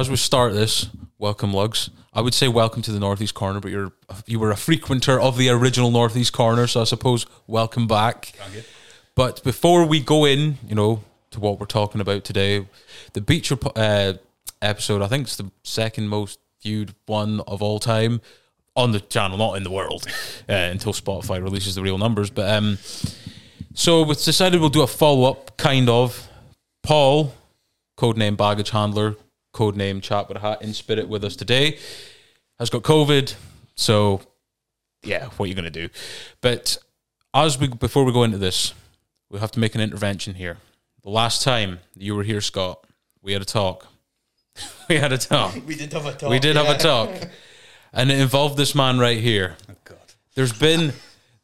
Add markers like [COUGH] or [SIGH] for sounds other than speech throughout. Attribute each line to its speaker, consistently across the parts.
Speaker 1: as we start this, welcome Lugz. I would say welcome to the Northeast Corner, but you're you were a frequenter of the original Northeast Corner, so I suppose welcome back. But before we go in, you know, to what we're talking about today, the beach uh, episode, I think it's the second most viewed one of all time on the channel, not in the world, [LAUGHS] uh, until Spotify releases the real numbers. But um, so we've decided we'll do a follow up, kind of. Paul, codename baggage handler, codename chat with a hat in spirit with us today, has got COVID. So yeah, what are you going to do? But as we before we go into this, we have to make an intervention here. The last time you were here, Scott, we had a talk. [LAUGHS] we had a talk.
Speaker 2: We did have a talk.
Speaker 1: We did have a talk, and it involved this man right here.
Speaker 3: Oh God.
Speaker 1: There's been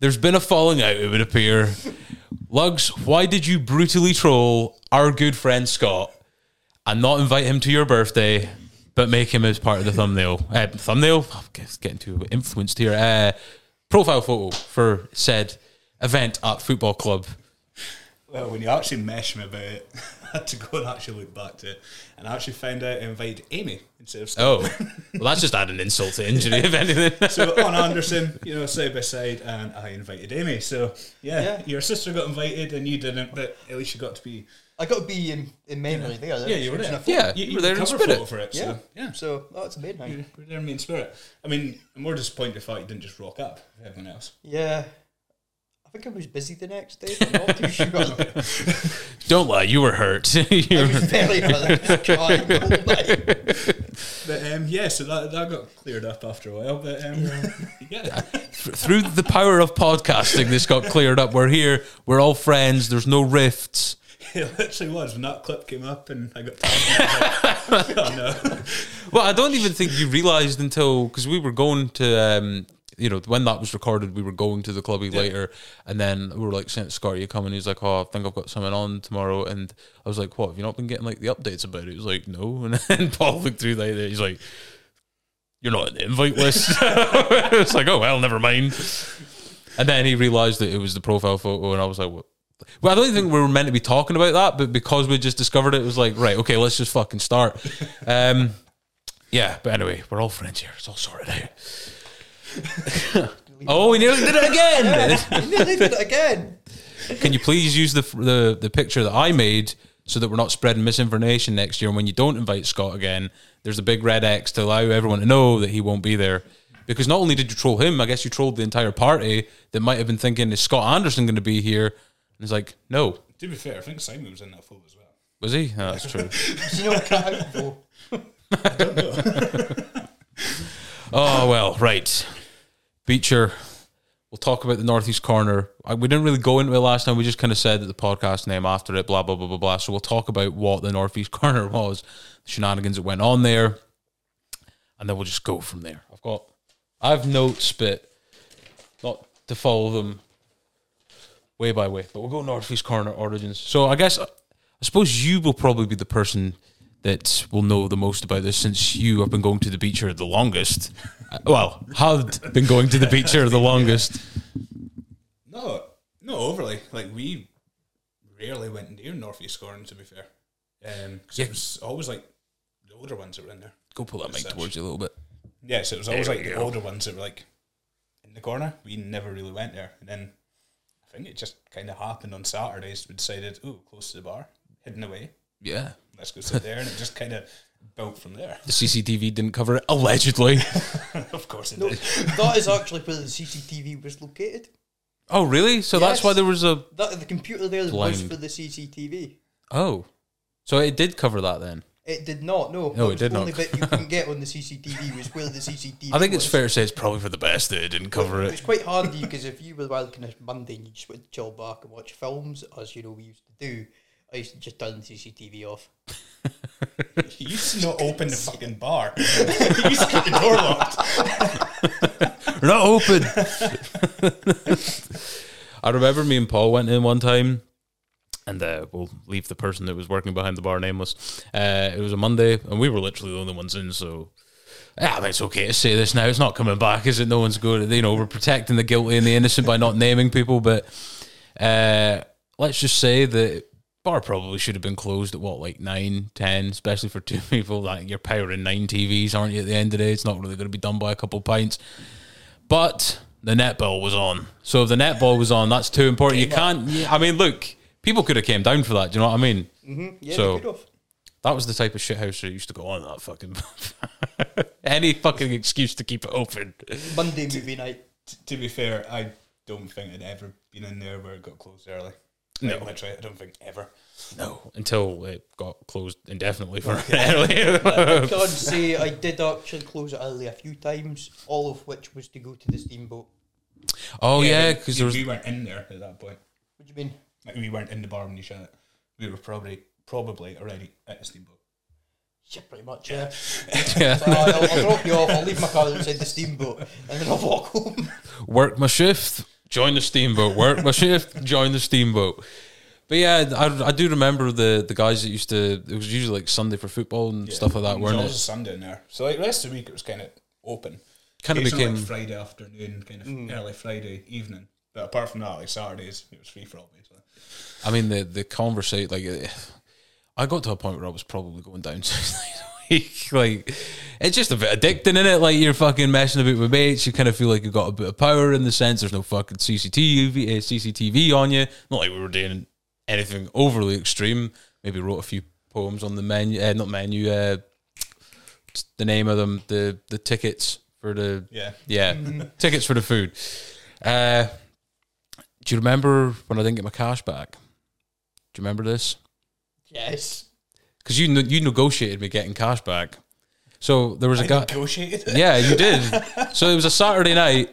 Speaker 1: there's been a falling out. It would appear. Lugz, why did you brutally troll our good friend Scott and not invite him to your birthday, but make him as part of the thumbnail? Uh, thumbnail? I'm getting too influenced here. Uh, profile photo for said event at football club.
Speaker 3: Well, when you actually messaged me about it, [LAUGHS] I had to go and actually look back to it, and I actually found out I invited Amy instead of
Speaker 1: Oh, well, that's just adding insult to injury, if anything. [LAUGHS]
Speaker 3: So on Anderson, you know, side by side, and I invited Amy. So yeah,
Speaker 2: Yeah.
Speaker 3: your sister got invited and you didn't, but at least you got to be.
Speaker 2: I got to be in, in memory there.
Speaker 3: Yeah, you were there.
Speaker 1: Yeah,
Speaker 3: You,
Speaker 1: you
Speaker 3: you
Speaker 1: were there in
Speaker 3: cover
Speaker 1: spirit.
Speaker 3: for it.
Speaker 2: Yeah.
Speaker 3: So yeah,
Speaker 2: So that's amazing.
Speaker 3: you were there in main spirit. I mean, I'm more disappointed the fact you didn't just rock up. with Everyone else.
Speaker 2: Yeah. I think I was busy the next day. I'm not too [LAUGHS] sure. [LAUGHS]
Speaker 1: Don't lie, you were hurt. [LAUGHS] You were-
Speaker 2: very hurt. Crying the.
Speaker 3: But um, yeah, so that, that got cleared up after a while. But um, yeah,
Speaker 1: through the power of podcasting, this got cleared up. We're here. We're all friends. There's no rifts. [LAUGHS]
Speaker 3: it literally was when that clip came up and I got tagged. Like, [LAUGHS] oh no. [LAUGHS]
Speaker 1: Well, I don't even think you realised until because we were going to, um, you know, when that was recorded, we were going to the clubby later, and then we were like, "Scott, are you coming?" He's like, "Oh, I think I've got something on tomorrow," and I was like, "What? Have you not been getting like the updates about it?" He was like, "No," and then Paul looked through that. He's like, "You're not on the invite list." it's like, "Oh well, never mind." And then he realised that it was the profile photo, and I was like, "What?" Well, I don't think we were meant to be talking about that, but because we just discovered it, it was like, right, okay, let's just fucking start. [LAUGHS] Um, yeah, but anyway, we're all friends here. It's all sorted out. [LAUGHS] oh, we nearly did it again. [LAUGHS]
Speaker 2: You nearly did it again.
Speaker 1: Can you please use the, the the picture that I made so that we're not spreading misinformation next year? And when you don't invite Scott again, there's a big red X to allow everyone to know that he won't be there. Because not only did you troll him, I guess you trolled the entire party that might have been thinking, is Scott Anderson going to be here? And it's like, no.
Speaker 3: To be fair, I think Simon was in that photo as well.
Speaker 1: Was he? Oh, that's true. [LAUGHS]
Speaker 2: Do you know what cut out though?
Speaker 1: Oh well, right. Beecher. We'll talk about the northeast corner. I, we didn't really go into it last time. We just kind of said that the podcast name after it, blah blah blah blah blah. So we'll talk about what the northeast [LAUGHS] corner was, the shenanigans that went on there, and then we'll just go from there. I've got, I have notes, but not to follow them way by way. But we'll go northeast corner origins. So I guess I suppose you will probably be the person that will know the most about this since you have been going to the Beecher the longest. Uh, well, had been going to the Beecher the longest.
Speaker 3: No, no overly. Like we rarely went near Northeast Corner. To be fair, um, 'cause
Speaker 1: Yeah.
Speaker 3: it was always like the older ones that were in there.
Speaker 1: Go pull that mic
Speaker 3: Such.
Speaker 1: towards you a little bit.
Speaker 3: Yeah, so it was always
Speaker 1: There
Speaker 3: like the
Speaker 1: go.
Speaker 3: older ones that were like in the corner. We never really went there, and then I think it just kind of happened on Saturdays. We decided, oh, close to the bar, hidden away.
Speaker 1: Yeah.
Speaker 3: Let's go sit there, and it just kind of built from there.
Speaker 1: The CCTV didn't cover it, allegedly. [LAUGHS]
Speaker 3: of course it
Speaker 2: No,
Speaker 3: did.
Speaker 2: that is [LAUGHS] actually where the CCTV was located.
Speaker 1: oh, really? So that's why there was a.
Speaker 2: That the computer there was for the CCTV.
Speaker 1: Oh. So it did cover that then.
Speaker 2: It did not. No,
Speaker 1: No, it
Speaker 2: was
Speaker 1: did
Speaker 2: the only
Speaker 1: not.
Speaker 2: bit you couldn't [LAUGHS] get on the CCTV was where the CCTV.
Speaker 1: I think it's fair to say it's probably for the best that it didn't cover it.
Speaker 2: It's
Speaker 1: it.
Speaker 2: quite handy because if you were working on Monday and you just want to chill back and watch films, as you know we used to do, I used to just turn the CCTV off. [LAUGHS]
Speaker 3: You used to not open the fucking bar. [LAUGHS] you used to keep the door locked.
Speaker 1: We're not open. I remember me and Paul went in one time, and uh, we'll leave the person that was working behind the bar nameless. Uh, it was a Monday, and we were literally the only ones in, so. Yeah, but it's okay to say this now. It's not coming back, is it? No one's going to, you know, we're protecting the guilty and the innocent by not [LAUGHS] naming people. But uh, let's just say that bar probably should have been closed at what like nine, ten, especially for two [LAUGHS] people. Like you're powering nine TVs, aren't you? At the end of the day, it's not really going to be done by a couple of pints. But the netball was on, so if the netball was on, that's too important. You can't. I mean, look, people could have came down for that. Do you know what I mean?
Speaker 2: Mm-hmm. Yeah,
Speaker 1: So-
Speaker 2: they could have.
Speaker 1: That was the type of shithouse that used to go on that fucking. [LAUGHS] Any fucking excuse to keep it open.
Speaker 2: Monday movie night.
Speaker 3: T- to be fair, I don't think I'd ever been in there where it got closed early.
Speaker 1: No.
Speaker 3: Like, literally, I don't think ever.
Speaker 1: No, until it got closed indefinitely for early. [LAUGHS]
Speaker 2: I can't say I did actually close it early a few times, all of which was to go to the steamboat.
Speaker 1: oh yeah, because there
Speaker 3: we weren't in there at that point.
Speaker 2: What do you mean?
Speaker 3: Like, we weren't in the bar when you shut it. We were probably probably already at the steamboat.
Speaker 2: Yeah, pretty much, yeah.
Speaker 1: yeah.
Speaker 2: So I'll, I'll drop you off, I'll leave my car outside the steamboat, and then I'll walk home.
Speaker 1: work my shift, join the steamboat. Work my shift, join the steamboat. But yeah, I, I do remember the the guys that used to. It was usually like Sunday for football and stuff like that,
Speaker 3: There was
Speaker 1: weren't
Speaker 3: always a
Speaker 1: it?
Speaker 3: Sunday in there. So like the rest of the week it was kind of open.
Speaker 1: Kind of became.
Speaker 3: like Friday afternoon, kind of mm. early Friday evening. But apart from that, like Saturdays, it was free for all basically.
Speaker 1: I mean, the the conversation like. eh, I got to a point where I was probably going down [LAUGHS] six nights a week. Like, it's just a bit addicting, in it? Like, you're fucking messing about with mates. You kind of feel like you've got a bit of power in the sense there's no fucking CCTV, uh, CCTV on you. Not like we were doing anything overly extreme. Maybe wrote a few poems on the menu, uh, not menu, uh, the name of them, the the tickets for the
Speaker 3: Yeah.
Speaker 1: yeah, [LAUGHS] tickets for the food. Uh, do you remember when I didn't get my cash back? Do you remember this?
Speaker 2: Yes.
Speaker 1: Because you you negotiated me getting cash back. So there was a
Speaker 3: I
Speaker 1: guy.
Speaker 3: negotiated it.
Speaker 1: Yeah, you did. [LAUGHS] so it was a Saturday night,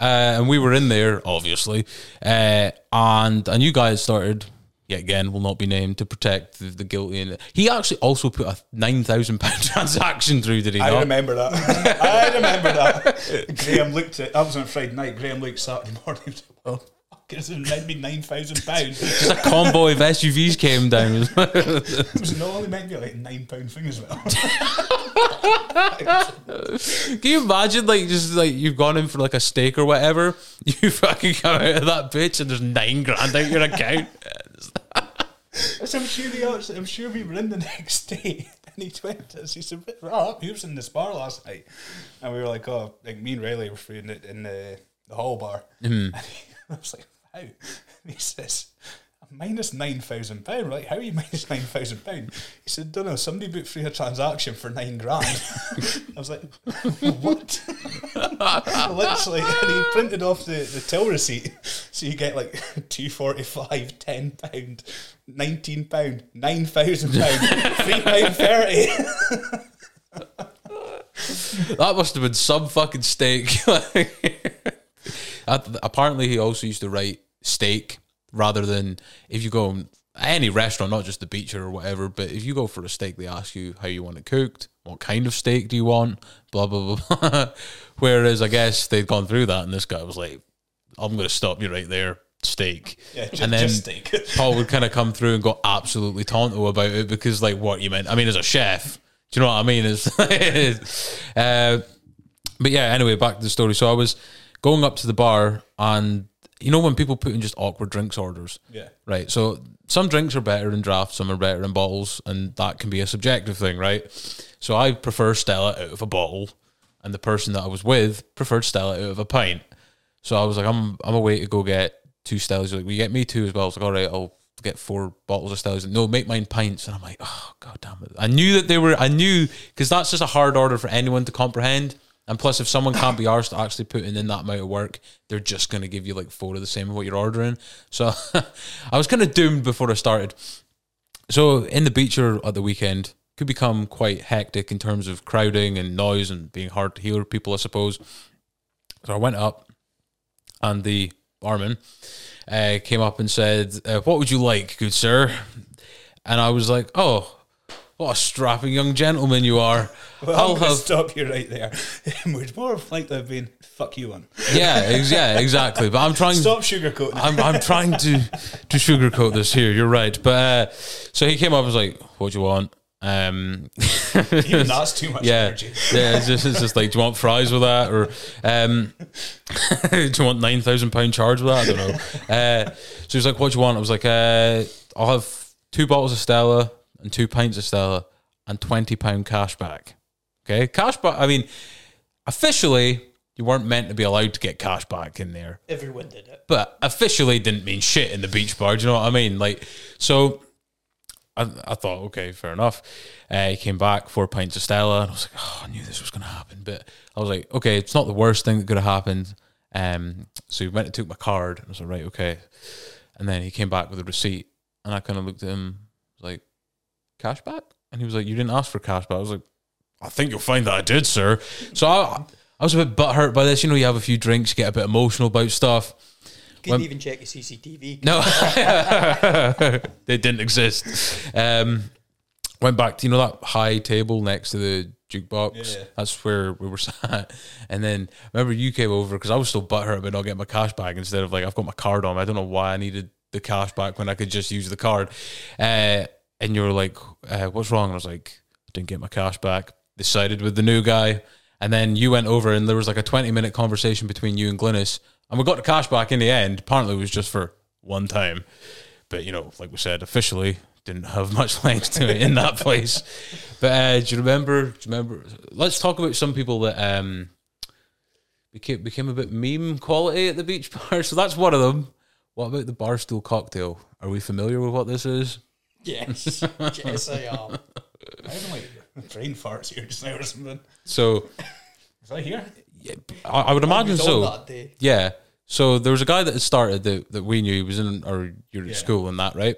Speaker 1: uh, and we were in there, obviously, uh, and a new guy had started. Yet again, will not be named to protect the, the guilty. And he actually also put a nine thousand pound [LAUGHS] transaction through. Did he
Speaker 3: I
Speaker 1: not?
Speaker 3: remember that. [LAUGHS] I remember that. Graham looked at. That was on Friday night. Graham looked Saturday morning. He was like, well, it's meant to be nine thousand pounds.
Speaker 1: Just a convoy of SUVs came down.
Speaker 3: It was not only meant to be like a nine pound thing as well.
Speaker 1: Can you imagine, like, just like you've gone in for like a steak or whatever, you [LAUGHS] fucking come out of that bitch and there's nine grand out your account.
Speaker 3: So I'm sure he actually, I'm sure we were in the next day, and he went us. He said, "Oh, he was in this bar last night," and we were like, "Oh, like me and Riley were free in the in the, the hall bar." Mm-hmm. And he, [LAUGHS] I was like, "How?" [LAUGHS] And he says, "I'm minus nine thousand pound." Like, how are you minus nine thousand pound? He said, "Don't know. Somebody booked through a transaction for nine grand." [LAUGHS] I was like, "What?" [LAUGHS] Literally, and he printed off the, the till receipt, so you get like two forty five, ten pound, nineteen pound, nine thousand pound, three pound thirty.
Speaker 1: That must have been some fucking steak. Apparently, he also used to write steak rather than if you go any restaurant, not just the beach or whatever, but if you go for a steak, they ask you how you want it cooked, what kind of steak do you want, blah, blah, blah. [LAUGHS] Whereas I guess they'd gone through that, and this guy was like, I'm going to stop you right there, steak.
Speaker 3: Yeah, just,
Speaker 1: and then
Speaker 3: steak. [LAUGHS]
Speaker 1: Paul would kind of come through and go absolutely tonto about it because, like, what you meant. I mean, as a chef, do you know what I mean? [LAUGHS] It's, uh, but yeah, anyway, back to the story. So I was going up to the bar, and you know when people put in just awkward drinks orders,
Speaker 3: Yeah.
Speaker 1: right? So some drinks are better in drafts, some are better in bottles, and that can be a subjective thing, right? So I prefer Stella out of a bottle, and the person that I was with preferred Stella out of a pint. So I was like, I'm I'm away to go get two Stellas. He's like, we get me two as well. I was like, all right, I'll get four bottles of Stellas. Like, no, make mine pints. And I'm like, oh god damn it! I knew that they were. I knew because that's just a hard order for anyone to comprehend. And plus, if someone can't be arsed actually putting in that amount of work, they're just going to give you like four of the same of what you're ordering. So [LAUGHS] I was kind of doomed before I started. So in the beacher at the weekend could become quite hectic in terms of crowding and noise and being hard to hear people, I suppose. So I went up, and the barman uh, came up and said, uh, "What would you like, good sir?" And I was like, "Oh, what a strapping young gentleman you are!
Speaker 3: Well,
Speaker 1: I'll
Speaker 3: I'm
Speaker 1: have
Speaker 3: stop you right there. [LAUGHS] Would more liked to have been fuck you on.
Speaker 1: yeah, ex- yeah, exactly." But I'm trying.
Speaker 3: Stop sugarcoating.
Speaker 1: I'm I'm trying to to sugarcoat this here. You're right, but uh, so he came up and was like, "What do you want?" Um, [LAUGHS]
Speaker 3: Even [LAUGHS] that's too much
Speaker 1: yeah,
Speaker 3: energy.
Speaker 1: yeah. It's just, it's just like, do you want fries with that, or um, do you want nine thousand pound charge with that? I don't know. Uh, so he was like, "What do you want?" I was like, uh, "I'll have two bottles of Stella and two pints of Stella and twenty pound cash back. Okay, cash back. I mean, officially you weren't meant to be allowed to get cash back in there,
Speaker 2: Everyone did it.
Speaker 1: but officially didn't mean shit in the beach bar. Do you know what I mean? Like, so I, I thought, okay, fair enough. Uh, he came back, four pints of Stella, and I was like, oh, I knew this was going to happen. But I was like, okay, it's not the worst thing that could have happened. Um, so he went and took my card, and I was like, right, okay. And then he came back with a receipt, and I kind of looked at him, like, cash back? And he was like, you didn't ask for cash back. I was like, I think you'll find that I did, sir. So I, I was a bit butthurt by this. You know, you have a few drinks, you get a bit emotional about stuff.
Speaker 2: Couldn't
Speaker 1: When-
Speaker 2: even check the CCTV.
Speaker 1: No, [LAUGHS] they didn't exist. Um, went back to you know that high table next to the jukebox.
Speaker 3: Yeah.
Speaker 1: That's where we were [LAUGHS] sat. And then remember you came over because I was still butthurt about not getting my cash back instead of like I've got my card on. me. I don't know why I needed the cash back when I could just use the card. Uh, and you were like, uh, "What's wrong?" And I was like, "Didn't get my cash back." Decided with the new guy. And then you went over and there was like a 20 minute conversation between you and Glynis. And we got the cash back in the end. Apparently it was just for one time. But, you know, like we said, officially didn't have [LAUGHS] much length to it in that place. But uh, do you remember? Do you remember? Let's talk about some people that um, became, became a bit meme quality at the beach [LAUGHS] bar. So that's one of them. What about the barstool cocktail? Are we familiar with what this is?
Speaker 2: Yes, yes, I am. [LAUGHS]
Speaker 3: I have like brain farts here just now or something.
Speaker 1: So
Speaker 3: Is I here?
Speaker 1: I, I would imagine so. Yeah. So there was a guy that had started that, that we knew he was in our you're at
Speaker 3: Yeah.
Speaker 1: school and that, right?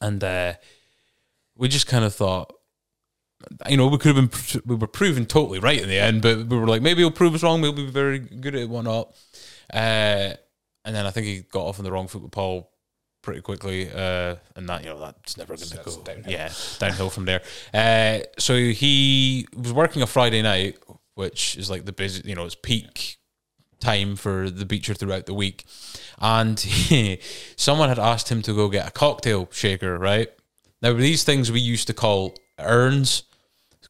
Speaker 1: And uh, we just kind of thought, you know, we could have been we were proven totally right in the end, but we were like, maybe he'll prove us wrong. Maybe we'll be very good at it, whatnot. Uh, and then I think he got off on the wrong foot with Paul pretty quickly, uh, and that you know that's never going to go
Speaker 3: downhill.
Speaker 1: yeah downhill from there. Uh, so he was working a Friday night, which is like the busy, you know, it's peak time for the beacher throughout the week, and [LAUGHS] he, someone had asked him to go get a cocktail shaker. Right now, these things we used to call urns,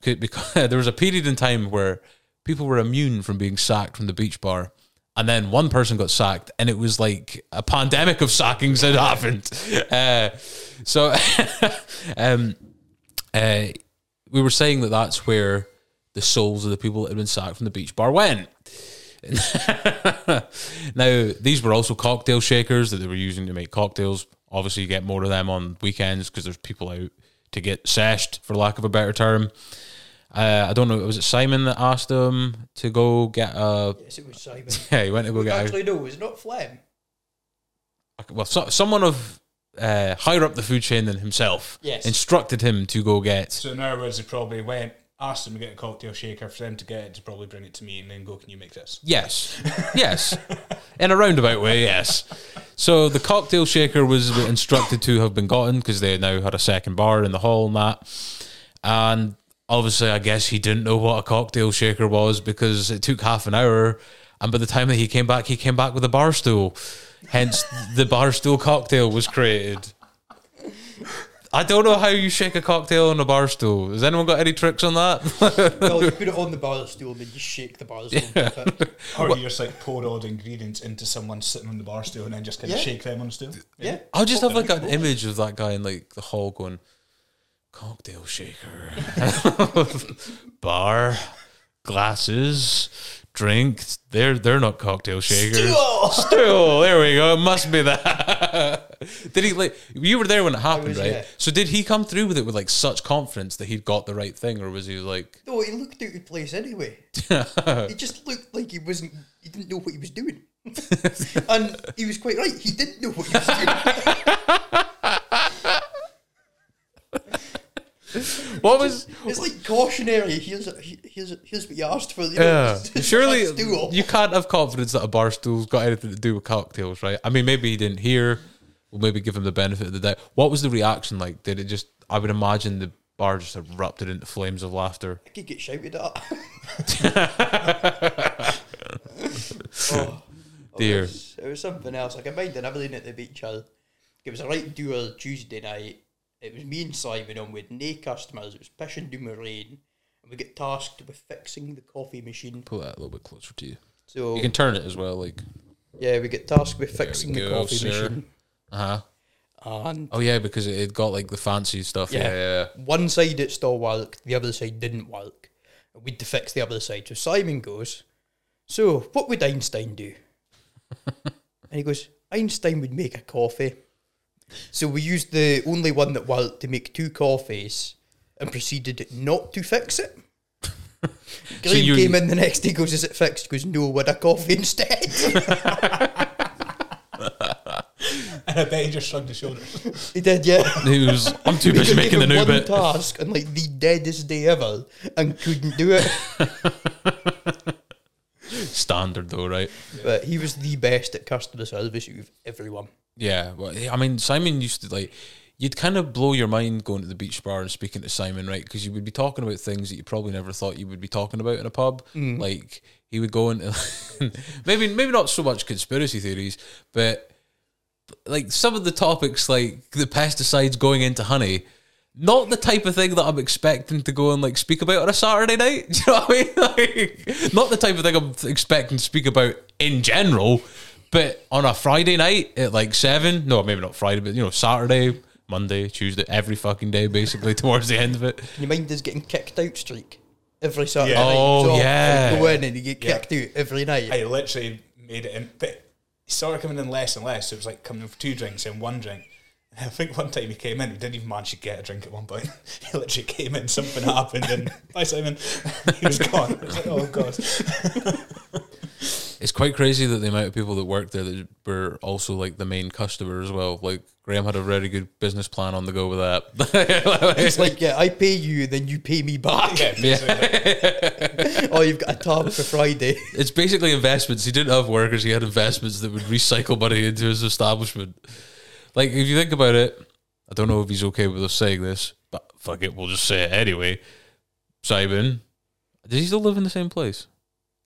Speaker 1: because [LAUGHS] there was a period in time where people were immune from being sacked from the beach bar. And then one person got sacked, and it was like a pandemic of sackings had happened. [LAUGHS] Uh, so, [LAUGHS] um, uh, we were saying that that's where the souls of the people that had been sacked from the beach bar went. [LAUGHS] now, these were also cocktail shakers that they were using to make cocktails. Obviously, you get more of them on weekends because there's people out to get seshed, for lack of a better term. Uh, I don't know. Was it Simon that asked him to go get a?
Speaker 2: Yes, it was Simon. [LAUGHS]
Speaker 1: Yeah, he went to go get a.
Speaker 2: Actually, no, it's not Flem.
Speaker 1: Well, so, someone of uh, higher up the food chain than himself
Speaker 2: Yes.
Speaker 1: instructed him to go get.
Speaker 3: So in other words, he probably went, asked him to get a cocktail shaker for them to get it, to probably bring it to me and then go, can you make this?
Speaker 1: Yes, yes, in a roundabout way, yes. So the cocktail shaker was instructed to have been gotten because they now had a second bar in the hall and that. And obviously, I guess he didn't know what a cocktail shaker was because it took half an hour. And by the time that he came back, he came back with a bar stool. Hence, [LAUGHS] the bar stool cocktail was created. I don't know how you shake a cocktail on a bar stool. Has anyone got any tricks on that? [LAUGHS]
Speaker 2: well, you [LAUGHS] put it on the bar stool and then you shake the bar stool. with it.
Speaker 3: Or you just like pour all the ingredients into someone sitting on the bar stool and then just kind of
Speaker 2: Yeah.
Speaker 3: shake them on the stool?
Speaker 2: Yeah.
Speaker 1: I'll just have like an image of that guy in like the hall going, cocktail shaker, [LAUGHS] bar, glasses, drink. They're they're not cocktail shakers.
Speaker 2: Stool!
Speaker 1: Stool. There we go. It must be that. [LAUGHS] did he like? You were there when it happened,
Speaker 2: was,
Speaker 1: right?
Speaker 2: yeah.
Speaker 1: So did he come through with it with like such confidence that he'd got the right thing, or was he like?
Speaker 2: No, he looked out of place anyway. [LAUGHS] he just looked like he wasn't. He didn't know what he was doing, and he was quite right. He didn't know what he was doing. [LAUGHS]
Speaker 1: What was?
Speaker 2: It's like cautionary. Here's here's here's what you asked for. You know,
Speaker 1: Yeah,
Speaker 2: it's- [LAUGHS] it's
Speaker 1: surely you can't have confidence that a bar stool's got anything to do with cocktails, right? I mean, maybe he didn't hear. We'll maybe give him the benefit of the doubt. What was the reaction like? Did it just? I would imagine the bar just erupted into flames of laughter.
Speaker 2: I could get shouted at. [LAUGHS] Oh.
Speaker 1: oh, Dear.
Speaker 2: It was, it was something else. Like I minded everything at the beach. I, it was a right doer Tuesday night. It was me and Simon on with no customers. It was pissing down the rain, and we get tasked with fixing the coffee machine.
Speaker 1: Pull that a little bit closer to you.
Speaker 2: So
Speaker 1: You can turn it as well, like
Speaker 2: yeah, we get tasked with fixing the
Speaker 1: go,
Speaker 2: coffee
Speaker 1: sir.
Speaker 2: machine,
Speaker 1: uh huh.
Speaker 2: and
Speaker 1: Oh yeah, because it had got like the fancy stuff. Yeah,
Speaker 2: Yeah.
Speaker 1: yeah. yeah.
Speaker 2: one side it still worked, the other side didn't work. And we'd to fix the other side. So Simon goes, So, what would Einstein do? [LAUGHS] and he goes, Einstein would make a coffee. So we used the only one that worked to make two coffees and proceeded not to fix it. [LAUGHS] Graham
Speaker 1: you-
Speaker 2: came in the next day, goes, Is it fixed? He goes, No, with a coffee instead. [LAUGHS]
Speaker 3: And I bet he just shrugged his shoulders.
Speaker 2: he did, yeah. [LAUGHS]
Speaker 1: He was. I'm too busy making the new
Speaker 2: one
Speaker 1: bit.
Speaker 2: task on like the deadest day ever and couldn't do it.
Speaker 1: Standard though, right?
Speaker 2: But he was the best at customer service out of everyone.
Speaker 1: Yeah, well, I mean, Simon used to like. You'd kind of blow your mind going to the beach bar and speaking to Simon, right? Because you would be talking about things that you probably never thought you would be talking about in a pub. Mm. Like he would go into [LAUGHS] maybe maybe not so much conspiracy theories, but like some of the topics, like the pesticides going into honey. Not the type of thing that I'm expecting to go and like speak about on a Saturday night. [LAUGHS] Do you know what I mean? [LAUGHS] Like, not the type of thing I'm expecting to speak about in general. But on a Friday night at like seven, no, maybe not Friday, but you know, Saturday, Monday, Tuesday, every fucking day, basically [LAUGHS] towards the end of it.
Speaker 2: Can you mind us getting kicked out streak every Saturday
Speaker 3: Yeah.
Speaker 2: night?
Speaker 1: Oh,
Speaker 2: It was off,
Speaker 1: yeah.
Speaker 2: like, Go in and you get
Speaker 3: Yeah.
Speaker 2: kicked out every night.
Speaker 3: I literally made it in, but he started coming in less and less. It was like coming in for two drinks and one drink. And [LAUGHS] I think one time he came in, he didn't even manage to get a drink at one point. [LAUGHS] he literally came in, something happened, and [LAUGHS] hi Simon, he was gone. I was like, oh god.
Speaker 1: It's quite crazy that the amount of people that worked there that were also like the main customer as well. Like Graham had a very good business plan on the go with that.
Speaker 2: It's like, yeah, I pay you, then you pay me back.
Speaker 3: Yeah, basically.
Speaker 2: oh, you've got a tab for Friday.
Speaker 1: it's basically investments. He didn't have workers; he had investments that would recycle money into his establishment. Like if you think about it, I don't know if he's okay with us saying this, but fuck it, we'll just say it anyway. Simon, does he still live in the same place?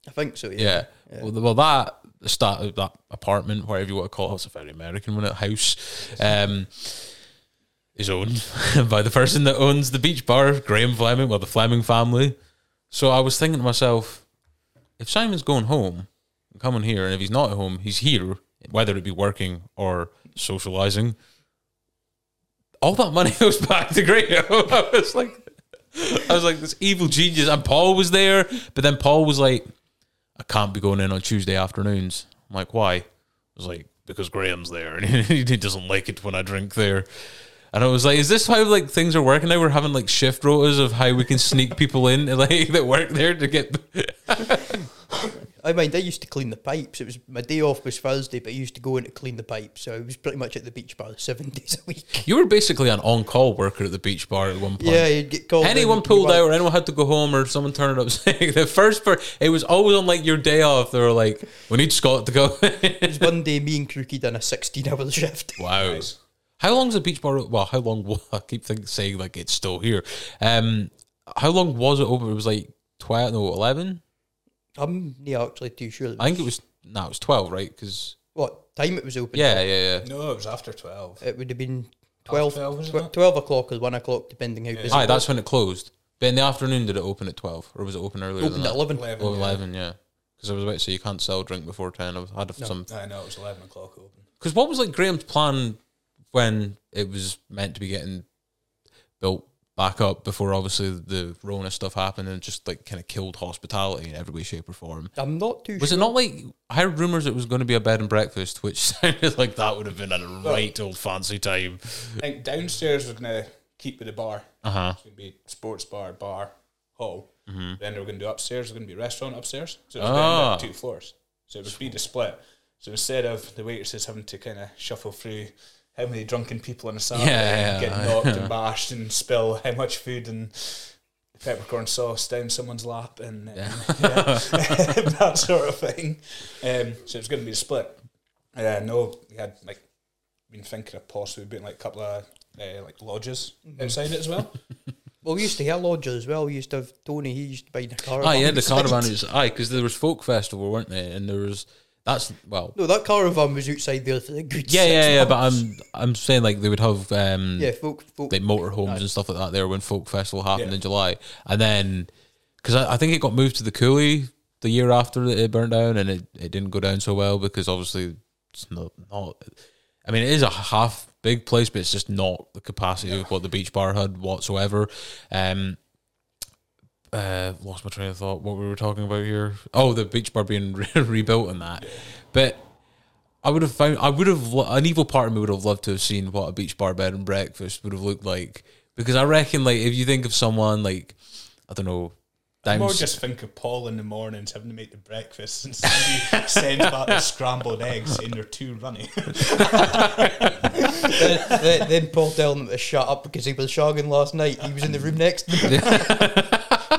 Speaker 2: I think so, yeah.
Speaker 1: Yeah. Well, well, that start that apartment, whatever you want to call it, it's a very American one. It house, um, is owned [LAUGHS] by the person that owns the beach bar, Graham Fleming, well, the Fleming family. So I was thinking to myself, if Simon's going home, and coming here, and if he's not at home, he's here, whether it be working or socializing. All that money [LAUGHS] goes back to Graham. [LAUGHS] I was like, I was like this evil genius, and Paul was there, but then Paul was like, I can't be going in on Tuesday afternoons. I'm like, why? I was like, because Graham's there and [LAUGHS] he doesn't like it when I drink there. And I was like, is this how like things are working now? We're having like shift rotas of how we can sneak people in [LAUGHS] like that work there to get [LAUGHS]
Speaker 2: I mind, I used to clean the pipes. It was my day off was Thursday, but I used to go in to clean the pipes. So I was pretty much at the beach bar seven [LAUGHS] days a week.
Speaker 1: You were basically an on-call worker at the beach bar at one point.
Speaker 2: Yeah, you'd get called.
Speaker 1: Anyone pulled out or anyone had to go home or someone turned up saying the first part, it was always on like your day off. They were like, we need Scott to go.
Speaker 2: It was one day me and Crookie done a 16 hour shift.
Speaker 1: Wow.
Speaker 3: Nice.
Speaker 1: How long is the beach bar? Well, how long? wa- [LAUGHS] I keep think, saying like it's still here. Um, how long was it open? It was like twelve, no, eleven.
Speaker 2: I'm not actually too sure.
Speaker 1: I think it was. No, it was twelve, right? Because
Speaker 2: What time it was open?
Speaker 1: yeah, yeah, yeah.
Speaker 3: No, it was after 12.
Speaker 2: It would have been 12,
Speaker 3: 12,
Speaker 2: tw- 12 o'clock or 1 o'clock, depending how busy.
Speaker 1: Aye, that's when it closed. But in the afternoon, did it open at twelve, or was it open earlier?
Speaker 2: opened at 11.
Speaker 3: 11.
Speaker 1: Oh,
Speaker 3: yeah.
Speaker 1: 11, yeah. Because I was about to say you can't sell drink before ten. I've had some.
Speaker 3: I know, it was 11 o'clock open.
Speaker 1: Because what was like Graham's plan when it was meant to be getting built back up before obviously the Rona stuff happened and just like kind of killed hospitality in every way, shape, or form.
Speaker 2: I'm not too
Speaker 1: Was
Speaker 2: sure.
Speaker 1: it not like I heard rumors it was going to be a bed and breakfast, which [LAUGHS] sounded like that would have been a right old fancy time.
Speaker 3: I think downstairs was going to keep with the bar.
Speaker 1: Uh huh.
Speaker 3: It's going to be sports bar, bar, hall.
Speaker 1: Mm-hmm.
Speaker 3: Then they were going to do upstairs. There's going to be a restaurant upstairs. So it was
Speaker 1: Ah.
Speaker 3: going to be two floors. So it would be the split. So instead of the waitresses having to kind of shuffle through how many drunken people on a Saturday
Speaker 1: Yeah, yeah,
Speaker 3: get knocked and bashed and spill how much food and peppercorn sauce down someone's lap and, and yeah, [LAUGHS] [LAUGHS] that sort of thing. Um, so it was going to be a split. Uh, no, we had like been thinking of possibly being like a couple of uh, like lodges
Speaker 1: Mm-hmm.
Speaker 3: outside it as well. [LAUGHS]
Speaker 2: Well, we used to have lodges as well. We used to have Tony, he used to buy the caravan.
Speaker 1: Aye, yeah, the
Speaker 2: outside.
Speaker 1: caravan is aye because there was folk festival, weren't they? And there was that's well,
Speaker 2: No, that caravan was outside there for a good
Speaker 1: yeah,
Speaker 2: six
Speaker 1: yeah, yeah. But
Speaker 2: months.
Speaker 1: I'm I'm saying like they would have um
Speaker 2: Yeah, folk, folk.
Speaker 1: like motorhomes and stuff like that there when folk festival happened
Speaker 3: Yeah.
Speaker 1: in July, and then because I, I think it got moved to the Cooley the year after it burnt down, and it, it didn't go down so well because obviously it's not not. I mean, it is a half big place, but it's just not the capacity of what the beach bar had whatsoever. Um, uh, lost my train of thought. What we were talking about here? Oh, the beach bar being re- [LAUGHS] rebuilt and that. But I would have found. I would have. An evil part of me would have loved to have seen what a beach bar bed and breakfast would have looked like. Because I reckon, like, if you think of someone like, I don't know,
Speaker 3: I more just think of Paul in the mornings having to make the breakfast and somebody [LAUGHS] sends back the scrambled eggs saying they're too runny. [LAUGHS]
Speaker 2: then, then, then Paul telling him to shut up because he was shagging last night. He was in the room next to me.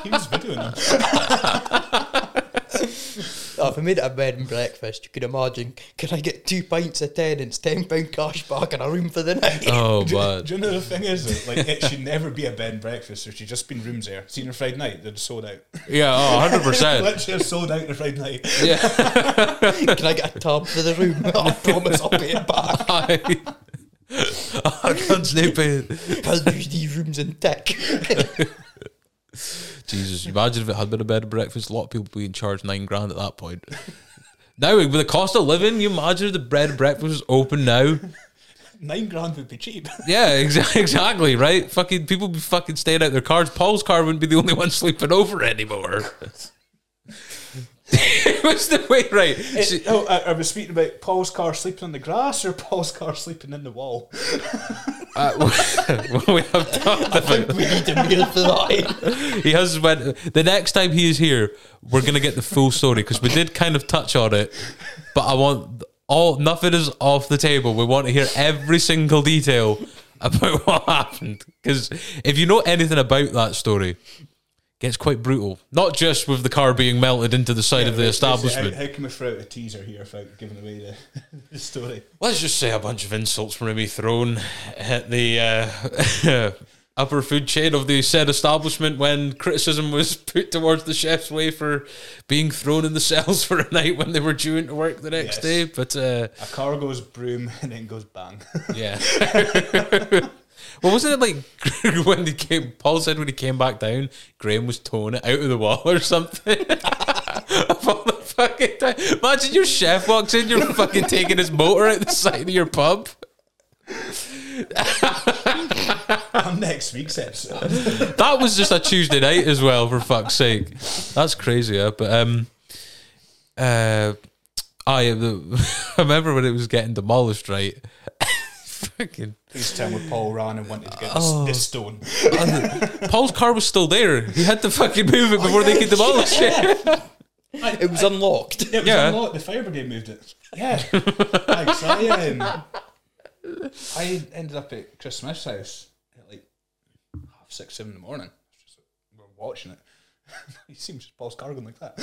Speaker 3: He was videoing them. [LAUGHS]
Speaker 2: Oh, if I made it a bed and breakfast, you could imagine, can I get two pints of ten and it's ten pound cash back and a room for the night?
Speaker 1: oh, [LAUGHS]
Speaker 3: Do,
Speaker 1: but
Speaker 3: do you know the thing is, though, like it should never be a bed and breakfast. There should just been rooms there. Seen her Friday night, they'd sold out.
Speaker 1: yeah, oh, 100 percent. [LAUGHS]
Speaker 3: Literally sold out the Friday night.
Speaker 1: Yeah.
Speaker 2: Can I get a tub for the room? I promise I'll pay it back.
Speaker 1: I can't sleep in.
Speaker 2: I'll use these rooms in tech.
Speaker 1: Jesus, imagine if it had been a bed and breakfast. A lot of people being charged nine grand at that point. [LAUGHS] Now, with the cost of living, you imagine if the bread and breakfast was open now.
Speaker 3: Nine grand would be cheap. [LAUGHS]
Speaker 1: Yeah, exactly, [LAUGHS] exactly, right? Fucking people be fucking staying out their cars. Paul's car wouldn't be the only one sleeping over anymore. [LAUGHS] What's the way, right?
Speaker 3: It- oh, I, I was speaking about Paul's car sleeping on the grass or Paul's car sleeping in the wall. [LAUGHS]
Speaker 1: Uh, [LAUGHS] we have talked about
Speaker 2: we need a meal for that.
Speaker 1: he has went the next time he is here we're gonna get the full story because we did kind of touch on it but i want all nothing is off the table we want to hear every single detail about what happened because if you know anything about that story gets quite brutal not just with the car being melted into the side of the
Speaker 3: How,
Speaker 1: establishment
Speaker 3: how can we throw out a teaser here without giving away the, [LAUGHS] the story?
Speaker 1: let's just say a bunch of insults were maybe thrown at the uh, [LAUGHS] upper food chain of the said establishment when criticism was put towards the chef's way for being thrown in the cells [LAUGHS] for a night when they were due into work the next
Speaker 3: Yes.
Speaker 1: day. But uh,
Speaker 3: A car goes broom and then goes bang.
Speaker 1: yeah. Well, wasn't it like [LAUGHS] when he came? Paul said when he came back down, Graham was towing it out of the wall or something. [LAUGHS] Of all the fucking time. Imagine your chef walks in, you're fucking taking his motor out the side of your pub.
Speaker 3: on next week's episode.
Speaker 1: that was just a Tuesday night as well, for fuck's sake. That's crazy, yeah. But um, uh, I the, [LAUGHS] I remember when it was getting demolished, right? Fucking
Speaker 3: This time with Paul ran and wanted to get
Speaker 1: Oh.
Speaker 3: this, this stone. [LAUGHS]
Speaker 1: Paul's car was still there. He had to fucking move it before they could demolish it. [LAUGHS]
Speaker 2: It was unlocked.
Speaker 3: It was
Speaker 1: Yeah.
Speaker 3: unlocked. The fire brigade moved it. Yeah. Thanks. I, um, I ended up at Chris Smith's house at like half six, seven in the morning. Just, we're watching it. [LAUGHS] he seems just Paul's car going like that.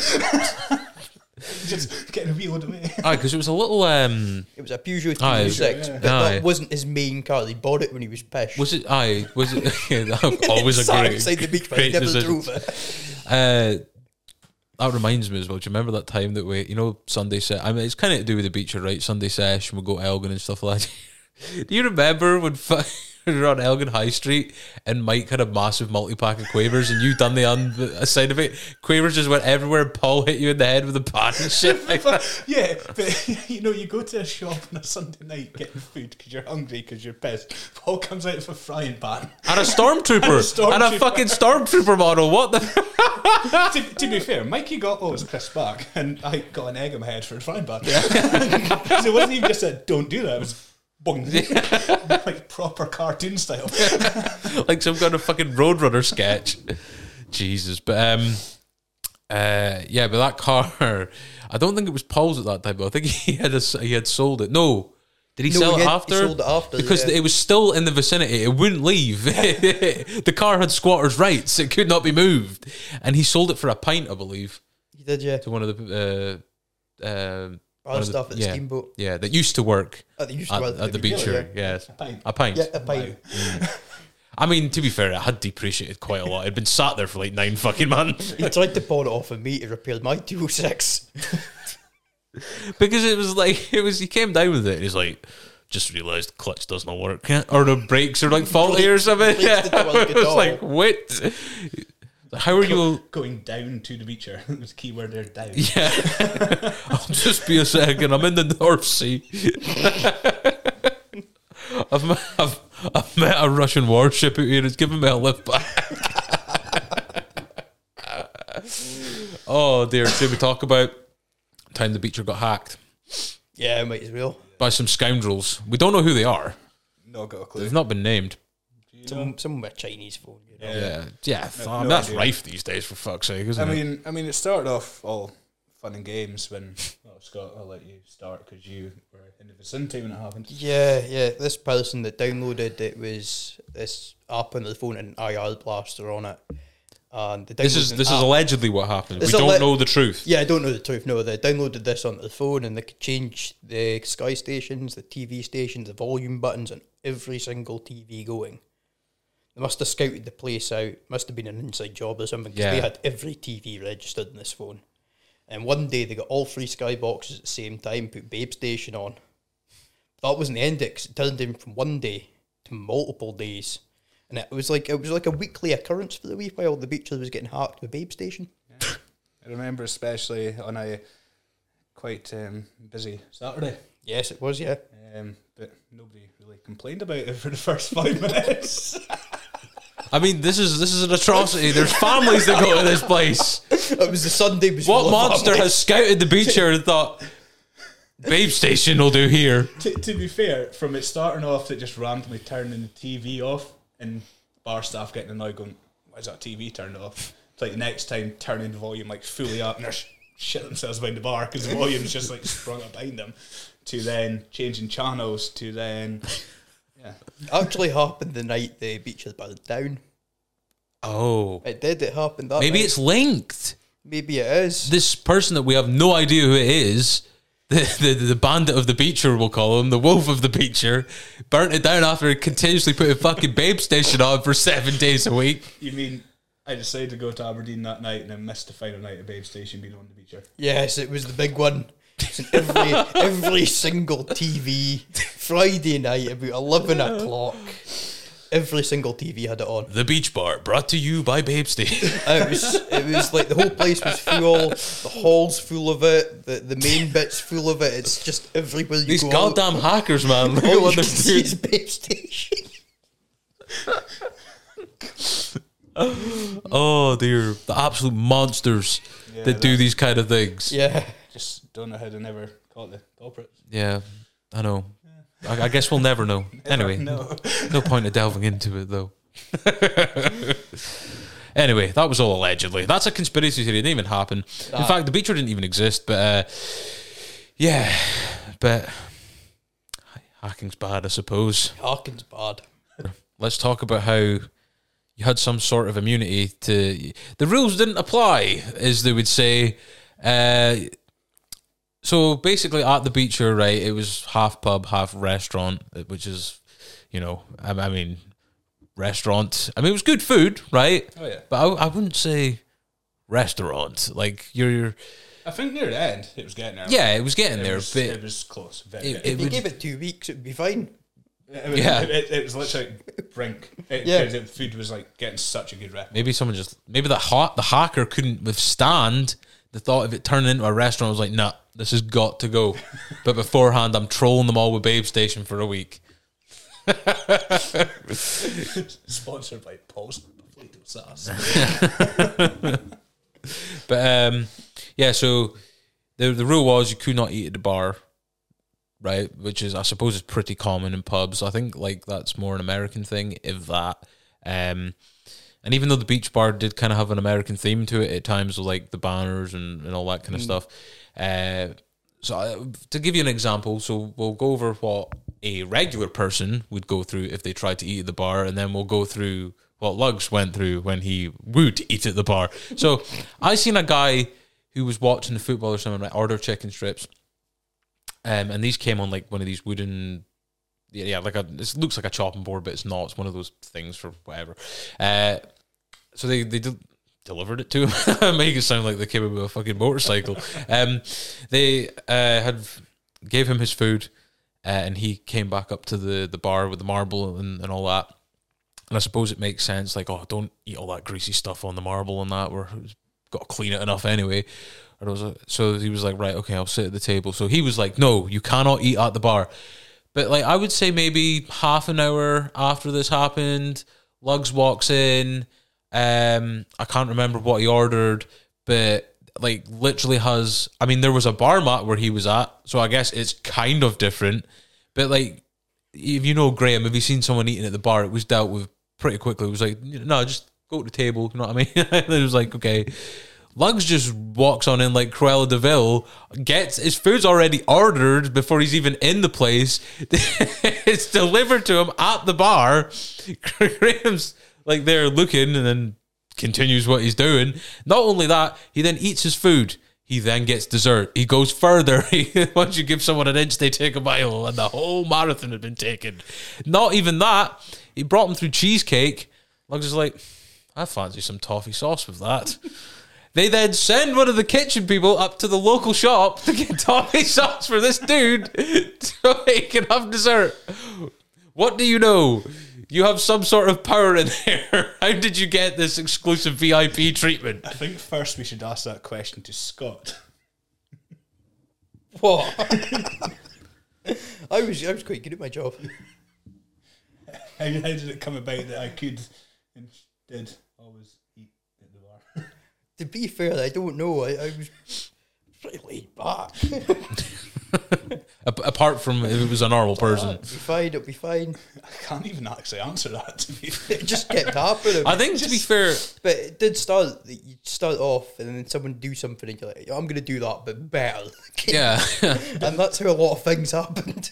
Speaker 3: [LAUGHS] Just getting wheeled away.
Speaker 1: Aye, because it was a little. um
Speaker 2: It was a Peugeot
Speaker 1: Aye.
Speaker 2: 306,
Speaker 3: Yeah.
Speaker 2: but
Speaker 1: Aye.
Speaker 2: that wasn't his main car. He bought it when he was pissed.
Speaker 1: Was it? Aye, was it? [LAUGHS] [LAUGHS] always a
Speaker 2: Sat
Speaker 1: great,
Speaker 2: outside the beach, but he
Speaker 1: great
Speaker 2: never
Speaker 1: decision.
Speaker 2: drove it.
Speaker 1: Uh, that reminds me as well. Do you remember that time that we, you know, Sunday set? I mean, it's kind of to do with the beach, right? Sunday sesh, and we go to Elgin and stuff like that. do you remember when fu- we [LAUGHS] were on Elgin High Street and Mike had a massive multi pack of quavers and you done the on the side of it? Quavers just went everywhere. and Paul hit you in the head with a pan and shit like [LAUGHS]
Speaker 3: yeah, but [LAUGHS] you know, you go to a shop on a Sunday night getting food because you're hungry because you're pissed. Paul comes out with a frying pan.
Speaker 1: And a stormtrooper, and a,
Speaker 3: stormtrooper.
Speaker 1: fucking stormtrooper model. What the?
Speaker 3: to, to be fair, Mikey got all his crisps back, and I got an egg in my head for a frying pan. so it wasn't even just a don't do that. It was boom, [LAUGHS] like proper cartoon style. [LAUGHS]
Speaker 1: like some kind of fucking Roadrunner sketch. Jesus, but um, uh, yeah, but that car, I don't think it was Paul's at that time. But I think he had a, he had sold it. No, did he
Speaker 2: No,
Speaker 1: sell
Speaker 2: he
Speaker 1: it
Speaker 2: had- he
Speaker 1: after?
Speaker 2: sold it after,
Speaker 1: because
Speaker 2: yeah.
Speaker 1: it was still in the vicinity. It wouldn't leave. [LAUGHS] the car had squatters' rights. It could not be moved, and he sold it for a pint, I believe,
Speaker 2: He did, yeah.
Speaker 1: to one of the. Uh, um
Speaker 2: All
Speaker 1: one
Speaker 2: the stuff at the
Speaker 1: yeah,
Speaker 2: steamboat.
Speaker 1: Yeah, that used to work oh,
Speaker 2: At the, used to
Speaker 1: at,
Speaker 2: work
Speaker 1: at the beach
Speaker 2: really,
Speaker 1: here. Yes,
Speaker 3: pint.
Speaker 1: a pint.
Speaker 2: Yeah, a pint. Mm.
Speaker 1: I mean, to be fair, it had depreciated quite a lot. It'd been sat there for like nine fucking months [LAUGHS]
Speaker 2: He tried to pawn it off of me to repair my 206. [LAUGHS]
Speaker 1: because it was like it was. He came down with it. and He's like, just realised clutch does not work, or the brakes are like faulty or something.
Speaker 2: Brakes
Speaker 1: it [LAUGHS] was like, what? How are you?
Speaker 3: Going down to the beacher. It was [LAUGHS] key word there, down. [LAUGHS]
Speaker 1: Yeah, [LAUGHS] I'll just be a second. I'm in the North Sea. I've met, I've, I've met a Russian warship out here. It's giving me a lift back. oh dear! Should we talk about time the beacher got hacked
Speaker 2: Yeah, might as well.
Speaker 1: by some scoundrels? We don't know who they are.
Speaker 3: No got a clue.
Speaker 1: They've not been named.
Speaker 2: Some some with a Chinese phone. You know?
Speaker 1: Yeah, yeah.
Speaker 3: No- no
Speaker 1: that's
Speaker 3: idea.
Speaker 1: rife these days, for fuck's sake, isn't
Speaker 3: I
Speaker 1: it?
Speaker 3: mean, I mean, it started off all fun and games when. Oh, Scott, I'll let you start because you were in the vicinity when it happened.
Speaker 2: Yeah, yeah. This person that downloaded it was this app on the phone and IR blaster on it. And they
Speaker 1: This is this
Speaker 2: an
Speaker 1: is allegedly what happened.
Speaker 2: It's
Speaker 1: we don't
Speaker 2: alle-
Speaker 1: know the truth.
Speaker 2: Yeah, I don't know the truth. No, they downloaded this onto the phone and they could change the Sky stations, the TV stations, the volume buttons on every single TV going. They must have scouted the place out. Must have been an inside job or something because
Speaker 1: Yeah.
Speaker 2: they had every TV registered in this phone. And one day they got all three Sky boxes at the same time, put Babe Station on. That wasn't the end of it 'cause it turned in from one day to multiple days. And it was like it was like a weekly occurrence for the wee while the beaches was getting hacked with Babe Station. [LAUGHS]
Speaker 3: I remember especially on a quite um, busy Saturday,
Speaker 2: Yes, it was, yeah.
Speaker 3: um, but nobody really complained about it [LAUGHS] for the first five minutes. [LAUGHS]
Speaker 1: I mean, this is this is an atrocity. There's families that go to this place.
Speaker 2: It was the Sunday. Was
Speaker 1: What
Speaker 2: full
Speaker 1: monster
Speaker 2: families.
Speaker 1: has scouted the beach here and thought, Babe Station will do here?
Speaker 3: to, to be fair, from it starting off, to just randomly turning the TV off and bar staff getting annoyed, going, "Why is that TV turned off?" It's like the next time turning the volume like fully up and they're sh- shit themselves behind the bar because the volume's just like sprung up behind them. To then changing channels. To then, yeah,
Speaker 2: actually happened the night the beaches burned down.
Speaker 1: Oh,
Speaker 2: It did. It happened that.
Speaker 1: maybe
Speaker 2: night.
Speaker 1: it's linked.
Speaker 2: maybe it is.
Speaker 1: This person that we have no idea who it is. [LAUGHS] The, the, the bandit of the beacher, we'll call him, the wolf of the beacher, burnt it down after continuously putting fucking Babe Station on for seven days a week.
Speaker 3: you mean I decided to go to Aberdeen that night and I missed the final night of Babe Station being on the beacher?
Speaker 2: Yes, it was the big one. It's in every every single TV Friday night about eleven o'clock. Every single TV had it on.
Speaker 1: The Beach Bar, brought to you by Babe Station.
Speaker 2: It was it was like the whole place was full. The hall's full of it. The the main bit's full of it. It's just everywhere you
Speaker 1: These
Speaker 2: go.
Speaker 1: goddamn hackers, man. Look at
Speaker 2: All
Speaker 1: what
Speaker 2: you
Speaker 1: they're
Speaker 2: can see
Speaker 1: doing.
Speaker 2: is Babe Station. [LAUGHS]
Speaker 1: Oh dear, the absolute monsters
Speaker 3: Yeah,
Speaker 1: that do these kind of things.
Speaker 2: Yeah.
Speaker 3: Don't know how they never caught the culprits.
Speaker 1: Yeah, I know. I, I guess we'll never know. [LAUGHS] Anyway,
Speaker 3: No.
Speaker 1: no point of delving into it though. [LAUGHS] anyway, that was all allegedly. That's a conspiracy theory. It didn't even happen. In
Speaker 2: Ah.
Speaker 1: fact, the beacher didn't even exist. But uh, yeah, but hacking's bad, I suppose.
Speaker 2: Harkin's bad. [LAUGHS]
Speaker 1: Let's talk about how you had some sort of immunity to the rules didn't apply, as they would say. Uh, so basically, at the beach, you're right, it was half pub, half restaurant, which is, you know, I, I mean, restaurant. I mean, it was good food, right?
Speaker 3: Oh yeah.
Speaker 1: But I, I wouldn't say restaurant. Like you're, you're
Speaker 3: I think near the end it was getting there.
Speaker 1: yeah, it was getting
Speaker 3: it
Speaker 1: there,
Speaker 3: was,
Speaker 1: but
Speaker 3: it was close. Very,
Speaker 1: it- it
Speaker 2: If you
Speaker 1: would-
Speaker 2: gave it two weeks, it would be fine.
Speaker 3: It was,
Speaker 1: Yeah.
Speaker 3: it, it was literally brink. It,
Speaker 2: Yeah.
Speaker 3: because the food was like getting such a good rep.
Speaker 1: Maybe someone just maybe the hot the hacker couldn't withstand the thought of it turning into a restaurant. Was like, nah, this has got to go. [LAUGHS] but beforehand, I'm trolling them all with Babe Station for a week. [LAUGHS]
Speaker 3: Sponsored by Paul's [LAUGHS] Potato Sauce.
Speaker 1: But um, yeah, so the the rule was you could not eat at the bar, right? Which is I suppose is pretty common in pubs. I think like that's more an American thing, if that. Um, and even though the beach bar did kind of have an American theme to it at times, with like the banners and, and all that kind of stuff. Uh, so uh, to give you an example, so we'll go over what a regular person would go through if they tried to eat at the bar, and then we'll go through what Lugz went through when he would eat at the bar. [LAUGHS] So I seen a guy who was watching the football or something, like order chicken strips, um, and these came on like one of these wooden. Yeah, yeah, like a. This looks like a chopping board, but it's not. It's one of those things for whatever. Uh, so they they del- delivered it to him. [LAUGHS] Make it sound like they came in with a fucking motorcycle. um, they uh, had gave him his food, uh, and he came back up to the the bar with the marble and, and all that. And I suppose it makes sense, like, oh, don't eat all that greasy stuff on the marble and that. We're got to clean it enough anyway. Or was so he was like, right, okay, I'll sit at the table. So he was like, no, you cannot eat at the bar. But like I would say maybe half an hour after this happened, Lugz walks in. Um, I can't remember what he ordered, but like literally has. I mean, there was a bar mat where he was at, so I guess it's kind of different. But like, if you know Graham, have you seen someone eating at the bar? It was dealt with pretty quickly. It was like, no, just go to the table. You know what I mean? [LAUGHS] it was like, okay. Lugz just walks on in like Cruella de Vil, gets his food's already ordered before he's even in the place. [LAUGHS] it's delivered to him at the bar. [LAUGHS] Graham's like there looking and then continues what he's doing. Not only that, he then eats his food. He then gets dessert. He goes further. [LAUGHS] He, once you give someone an inch, they take a mile, and the whole marathon had been taken. Not even that. He brought him through cheesecake. Lugz is like, I fancy some toffee sauce with that. [LAUGHS] They then send one of the kitchen people up to the local shop to get [LAUGHS] toffee sauce for this dude so he can have dessert. What do you know? You have some sort of power in there. [LAUGHS] How did you get this exclusive VIP treatment?
Speaker 3: I think first we should ask that question to Scott. [LAUGHS]
Speaker 2: What? I was I was quite good at my job. [LAUGHS]
Speaker 3: How, how did it come about that I could and did always eat at the bar?
Speaker 2: To be fair, I don't know. I, I was pretty laid back.
Speaker 1: A- apart from if it was a normal uh, person.
Speaker 2: It'll be fine. It'll be fine. [LAUGHS]
Speaker 3: I can't even actually answer that. To be [LAUGHS] fair.
Speaker 2: It just kept happening.
Speaker 1: I think to be fair,
Speaker 2: but it did start. You start off, and then someone do something, and you're like, "I'm going to do that, but better." [LAUGHS]
Speaker 1: yeah.
Speaker 2: and that's how a lot of things happened.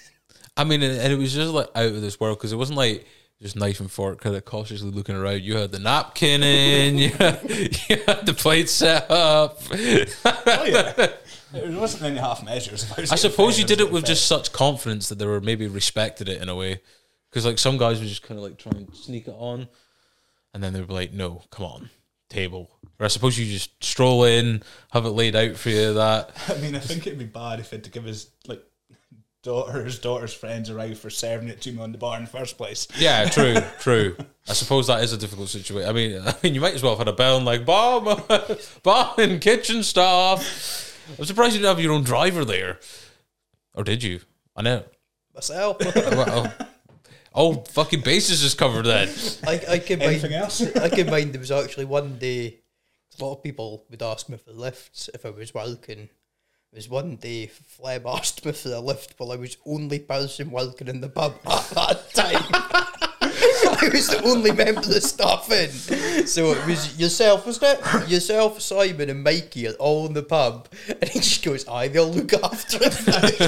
Speaker 1: I mean, and and it was just like out of this world because it wasn't like just knife and fork, kind of cautiously looking around. You had the napkin in, you had, you had the plate set up.
Speaker 3: oh yeah, it wasn't any half measures. I,
Speaker 1: I suppose you did it with just such confidence that they were maybe respected it in a way. Because like some guys would just kind of like try and sneak it on, and then they'd be like, "No, come on, table." Or I suppose you just stroll in, have it laid out for you. That. [LAUGHS]
Speaker 3: I mean, I think it'd be bad if he had to give his like daughter, his daughter's friends a ride for serving it to me on the bar in the first place.
Speaker 1: yeah, true, [LAUGHS] true. I suppose that is a difficult situation. I mean, [LAUGHS] I mean, you might as well have had a bell and like Bob, Bob and kitchen staff. I'm surprised you didn't have your own driver there, or did you? I know.
Speaker 2: Myself, [LAUGHS] oh,
Speaker 1: Well, oh. oh, fucking bases is covered then.
Speaker 2: I, I can mind.
Speaker 3: Else?
Speaker 2: I can mind there was actually one day. A lot of people would ask me for lifts if I was working. There was one day Flem asked me for a lift while I was only person working in the pub [LAUGHS] at that time. [LAUGHS] I was the only member of the staff in. So it was yourself, wasn't it? Yourself, Simon, and Mikey are all in the pub. And he just goes, I will look after it.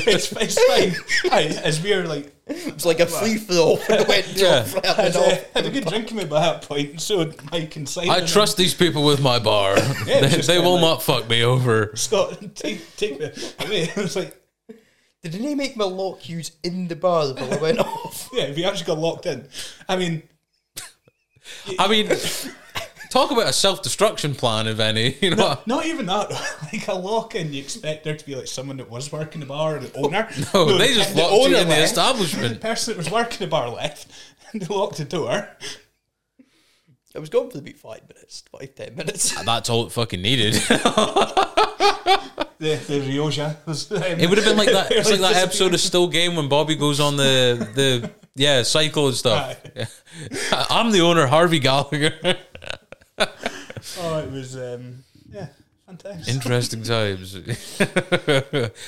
Speaker 3: it's, [LAUGHS] it's fine. [LAUGHS] Aye, as we are like,
Speaker 2: it's like a free for all. It went
Speaker 1: Yeah.
Speaker 2: Flem
Speaker 3: had,
Speaker 2: and
Speaker 3: uh,
Speaker 2: off.
Speaker 3: had a good drink with me by that point, and so did Mike and Simon.
Speaker 1: I trust these people with my bar.
Speaker 3: Yeah,
Speaker 1: they
Speaker 3: just
Speaker 1: they will
Speaker 3: like-
Speaker 1: not fuck me over.
Speaker 3: Scott, take take me away. It was like,
Speaker 2: Didn't he make my lock yous in the bar while I went [LAUGHS] off?
Speaker 3: yeah, we actually got locked in. I mean, [LAUGHS]
Speaker 1: I mean, talk about a self destruction plan, if any. You know,
Speaker 3: not even that. [LAUGHS] like a lock in, you expect there to be like someone that was working the bar or the owner.
Speaker 1: no, they
Speaker 3: the-
Speaker 1: just
Speaker 3: the
Speaker 1: locked you
Speaker 3: owner
Speaker 1: in the
Speaker 3: left, The
Speaker 1: establishment.
Speaker 3: person that was working the bar left, and they locked the door.
Speaker 2: I was gone for about five minutes, five, ten minutes.
Speaker 1: That's all it fucking needed.
Speaker 3: The the Rioja was. [LAUGHS] Um,
Speaker 1: It would have been like that. It's like that [LAUGHS] episode of Still Game when Bobby goes on the the yeah cycle and stuff. [LAUGHS] I'm the owner, Harvey Gallagher.
Speaker 3: Oh, it was. Um, yeah, fantastic.
Speaker 1: Interesting times.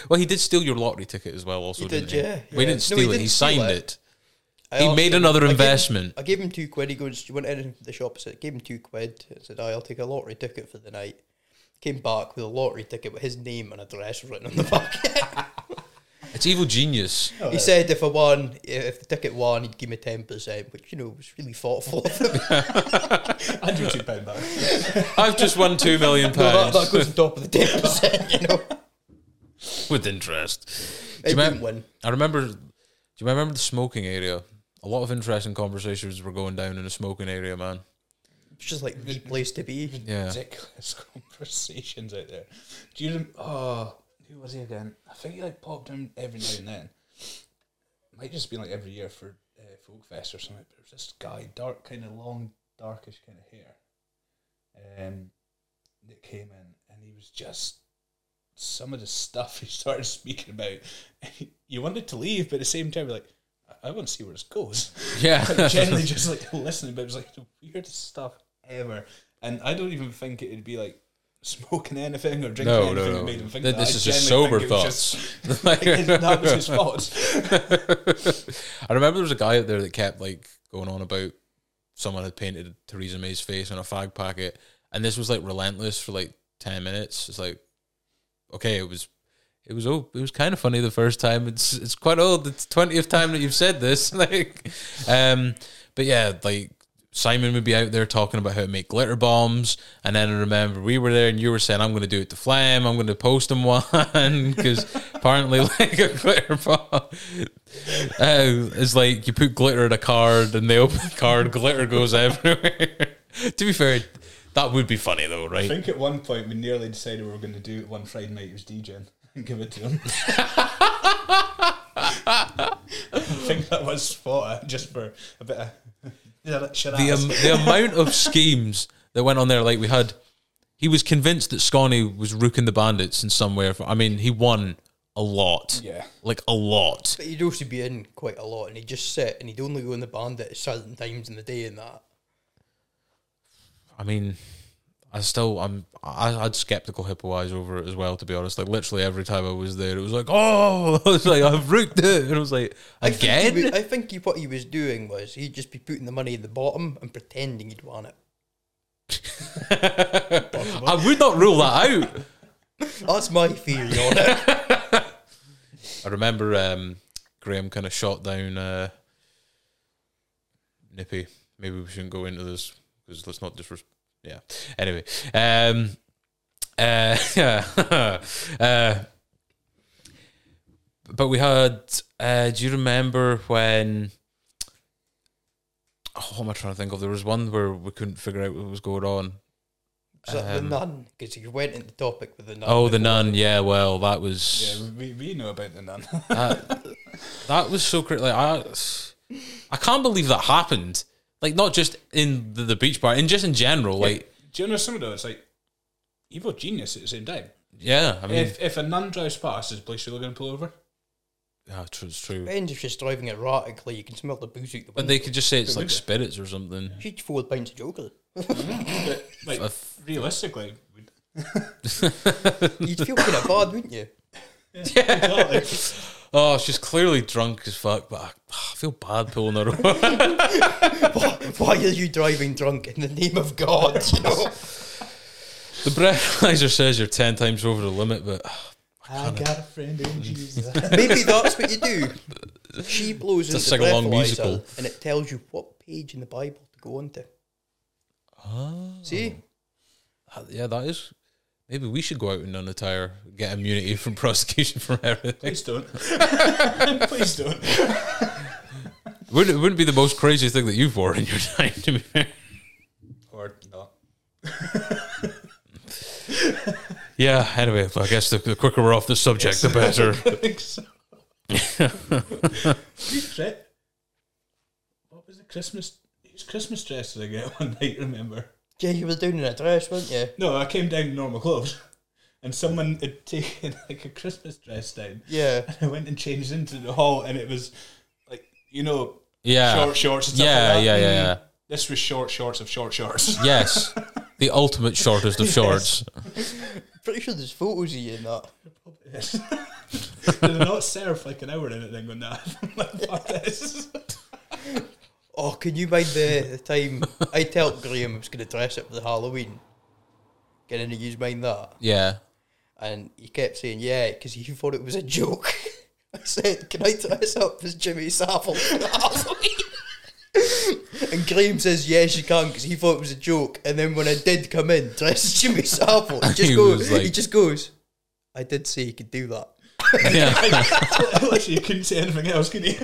Speaker 1: well, he did steal your lottery ticket as well. Also,
Speaker 2: He
Speaker 1: didn't
Speaker 2: did,
Speaker 1: he?
Speaker 2: yeah,
Speaker 1: We
Speaker 2: yeah.
Speaker 1: didn't
Speaker 2: No,
Speaker 1: steal
Speaker 2: he
Speaker 1: it.
Speaker 2: didn't
Speaker 1: He signed
Speaker 2: it.
Speaker 1: it.
Speaker 2: I
Speaker 1: He made
Speaker 2: him-
Speaker 1: another
Speaker 2: I gave him-
Speaker 1: investment.
Speaker 2: I gave him two quid. He goes, "Do you want anything from the shop?" I said, "Gave him two quid." I said, "I'll take a lottery ticket for the night." Came back with a lottery ticket with his name and address written on the [LAUGHS] back.
Speaker 1: It's evil genius.
Speaker 2: he oh, said if I won, if the ticket won, he'd give me ten percent, which you know was really thoughtful of him. [LAUGHS]
Speaker 3: I do two pound back. [LAUGHS]
Speaker 1: I've just won two million
Speaker 2: No, that,
Speaker 1: pounds
Speaker 2: that goes on top of the ten percent. You know,
Speaker 1: with interest.
Speaker 2: I
Speaker 1: you
Speaker 2: didn't win.
Speaker 1: I remember. Do you remember the smoking area? A lot of interesting conversations were going down in the smoking area, man.
Speaker 2: It's just like the place to be.
Speaker 1: Yeah.
Speaker 3: ridiculous [LAUGHS] conversations out there. Do you? Rem- oh, who was he again? I think he like popped in every now and then. Might just be like every year for uh, folk fest or something. But was this guy, dark, kind of long, darkish kind of hair, um, that came in, and he was just some of the stuff he [LAUGHS] started speaking about. You wanted to leave, but at the same time, you're like, I want to see where this goes.
Speaker 1: Yeah. [LAUGHS]
Speaker 3: Generally just like listening, but it was like the weirdest stuff ever. And I don't even think it'd be like [LAUGHS] smoking anything or drinking
Speaker 1: No,
Speaker 3: anything
Speaker 1: no, no.
Speaker 3: made him think
Speaker 1: Th-
Speaker 3: that.
Speaker 1: This
Speaker 3: I
Speaker 1: is just sober
Speaker 3: think it was
Speaker 1: thoughts.
Speaker 3: just- [LAUGHS] [LAUGHS] like, that was his thoughts.
Speaker 1: I remember there was a guy out there that kept like going on about someone had painted Theresa May's face on a fag packet, and this was like relentless for like ten minutes. It's like, okay, it was, it was oh, it was kind of funny the first time. It's it's quite old. It's twentieth time that you've said this. like, um, but yeah, like Simon would be out there talking about how to make glitter bombs, and then I remember we were there, and you were saying, "I'm going to do it to Flame. I'm going to post him one [LAUGHS] because apparently, [LAUGHS] like a glitter bomb uh, is like you put glitter in a card, and they open the [LAUGHS] card, glitter goes everywhere." to be fair, that would be funny though, right?
Speaker 3: I think at one point we nearly decided we were going to do it one Friday night. He was DJing and give it to him. I [LAUGHS] think that was spot just for a bit of
Speaker 1: the
Speaker 3: the
Speaker 1: um, the amount of schemes that went on there, like we had, he was convinced that Scotty was rooking the bandits in some way. I mean, he won a lot,
Speaker 3: Yeah.
Speaker 1: like a lot.
Speaker 2: But he'd also be in quite a lot, and he'd just sit and he'd only go in the bandit certain times in the day and that.
Speaker 1: I mean, I still, I'm, I had skeptical hippo eyes over it as well. To be honest, like literally every time I was there, it was like, oh, [LAUGHS] I was like, I've rooked it, and I was like,
Speaker 2: I think,
Speaker 1: again.
Speaker 2: he, I think he, what he was doing was he'd just be putting the money in the bottom and pretending he'd won it. [LAUGHS]
Speaker 1: I would not rule that out. [LAUGHS]
Speaker 2: That's my theory on it.
Speaker 1: I remember um, Graham kind of shot down uh, Nippy. Maybe we shouldn't go into this because let's not disres. Yeah. Anyway, um, uh, yeah. [LAUGHS] uh, but we had. Uh, do you remember when? Oh, what am I trying to think of? There was one where we couldn't figure out what was going on.
Speaker 2: Was that
Speaker 1: Um,
Speaker 2: the nun? Because he went into the topic with the nun.
Speaker 1: Oh, the
Speaker 2: before.
Speaker 1: nun. Yeah, well, that was.
Speaker 3: Yeah, we, we know about the nun.
Speaker 1: that, that was so crazy. Like I, I can't believe that happened. Like not just in the, the beach bar, and just in general. Like
Speaker 3: Do you know some of those? Like evil genius at the same time.
Speaker 1: yeah, I mean,
Speaker 3: if if a nun drives past, is the police really going to pull over?
Speaker 1: yeah, true, it's true.
Speaker 2: Depends if she's driving erratically, you can smell the booze out the
Speaker 1: But they could just say it's like spirits or something.
Speaker 2: She'd four pints of joker. Mm-hmm. [LAUGHS]
Speaker 3: But like realistically, we'd- [LAUGHS] [LAUGHS]
Speaker 2: You'd feel kind of bad, wouldn't you?
Speaker 3: Yeah exactly.
Speaker 1: Oh, she's clearly drunk as fuck, but I, [SIGHS] I feel bad pulling her over. [LAUGHS]
Speaker 2: why, why are you driving drunk in the name of God? [LAUGHS] You know?
Speaker 1: the breathalyzer says you're ten times over the limit, but [SIGHS]
Speaker 3: I got a friend in [LAUGHS] Jesus.
Speaker 2: Maybe that's what you do. She blows
Speaker 1: It's a
Speaker 2: into the
Speaker 1: sing-along
Speaker 2: breathalyzer
Speaker 1: musical.
Speaker 2: and it tells you what page in the Bible to go on to. Ah.
Speaker 1: See? yeah, that is. Maybe we should go out in non-attire, get immunity from [LAUGHS] prosecution from everything.
Speaker 3: Please don't. [LAUGHS] Please don't.
Speaker 1: Wouldn't it wouldn't be the most crazy thing that you've worn in your [LAUGHS] time, to be fair.
Speaker 3: Or not.
Speaker 1: Yeah. Anyway, I guess the, the quicker we're off the subject, the better.
Speaker 3: I think so. What was the Christmas? Whose Christmas dress did I get one night? Remember?
Speaker 2: Yeah, you were down in a dress, weren't you?
Speaker 3: No, I came down in normal clothes, and someone had [LAUGHS] taken like a Christmas dress down.
Speaker 2: Yeah.
Speaker 3: And I went and changed into the hall, and it was like you know,
Speaker 1: Yeah.
Speaker 3: short shorts. And stuff
Speaker 1: Yeah,
Speaker 3: like that.
Speaker 1: yeah, yeah, yeah.
Speaker 3: This was short shorts of short shorts. [LAUGHS]
Speaker 1: Yes, the ultimate shortest of [LAUGHS] shorts.
Speaker 2: Pretty sure there's photos of you in that.
Speaker 3: Did it not serve like an hour or anything when that? like, fuck this.
Speaker 2: Oh, can you mind the, the time I told Graham I was going to dress up for the Halloween? Can any of you mind that?
Speaker 1: Yeah.
Speaker 2: And he kept saying, yeah, because he thought it was a joke. [LAUGHS] I said, can I dress up as Jimmy Savile for the Halloween? [LAUGHS] and Graham says, yes, you can, because he thought it was a joke. And then when I did come in, dressed as Jimmy [LAUGHS] Savile, he just,
Speaker 1: He
Speaker 2: goes,
Speaker 1: was like-
Speaker 2: he just goes, I did say you could do that.
Speaker 1: Yeah.
Speaker 3: Literally, you couldn't say anything else, could you?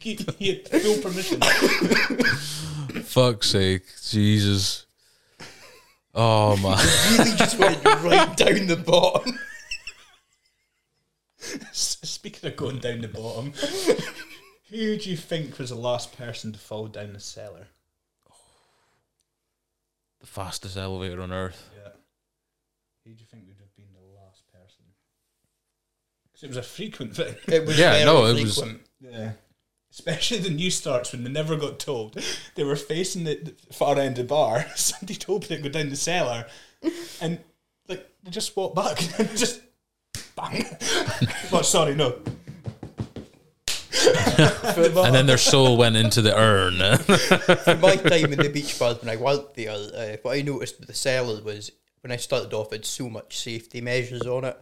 Speaker 3: He, he had full permission. [LAUGHS]
Speaker 1: Fuck's sake. Jesus. Oh, man. [LAUGHS]
Speaker 2: Really just went right down the bottom. [LAUGHS]
Speaker 3: Speaking of going down the bottom, who do you think was the last person to fall down the cellar?
Speaker 1: The fastest elevator on earth.
Speaker 3: Yeah. Who do you think would have been the last person? Because it was a frequent thing.
Speaker 2: It was
Speaker 1: Yeah,
Speaker 2: very
Speaker 1: no, it was-
Speaker 2: frequent.
Speaker 3: Yeah. Especially the new starts when they never got told. They were facing the, the far end of the bar. [LAUGHS] Somebody told them to go down the cellar, and like they just walked back [LAUGHS] and just bang. [LAUGHS] oh, sorry, no.
Speaker 1: and then their soul went into the urn.
Speaker 2: For my time in the beach bars when I worked there, uh, what I noticed with the cellar was when I started off, it had so much safety measures on it.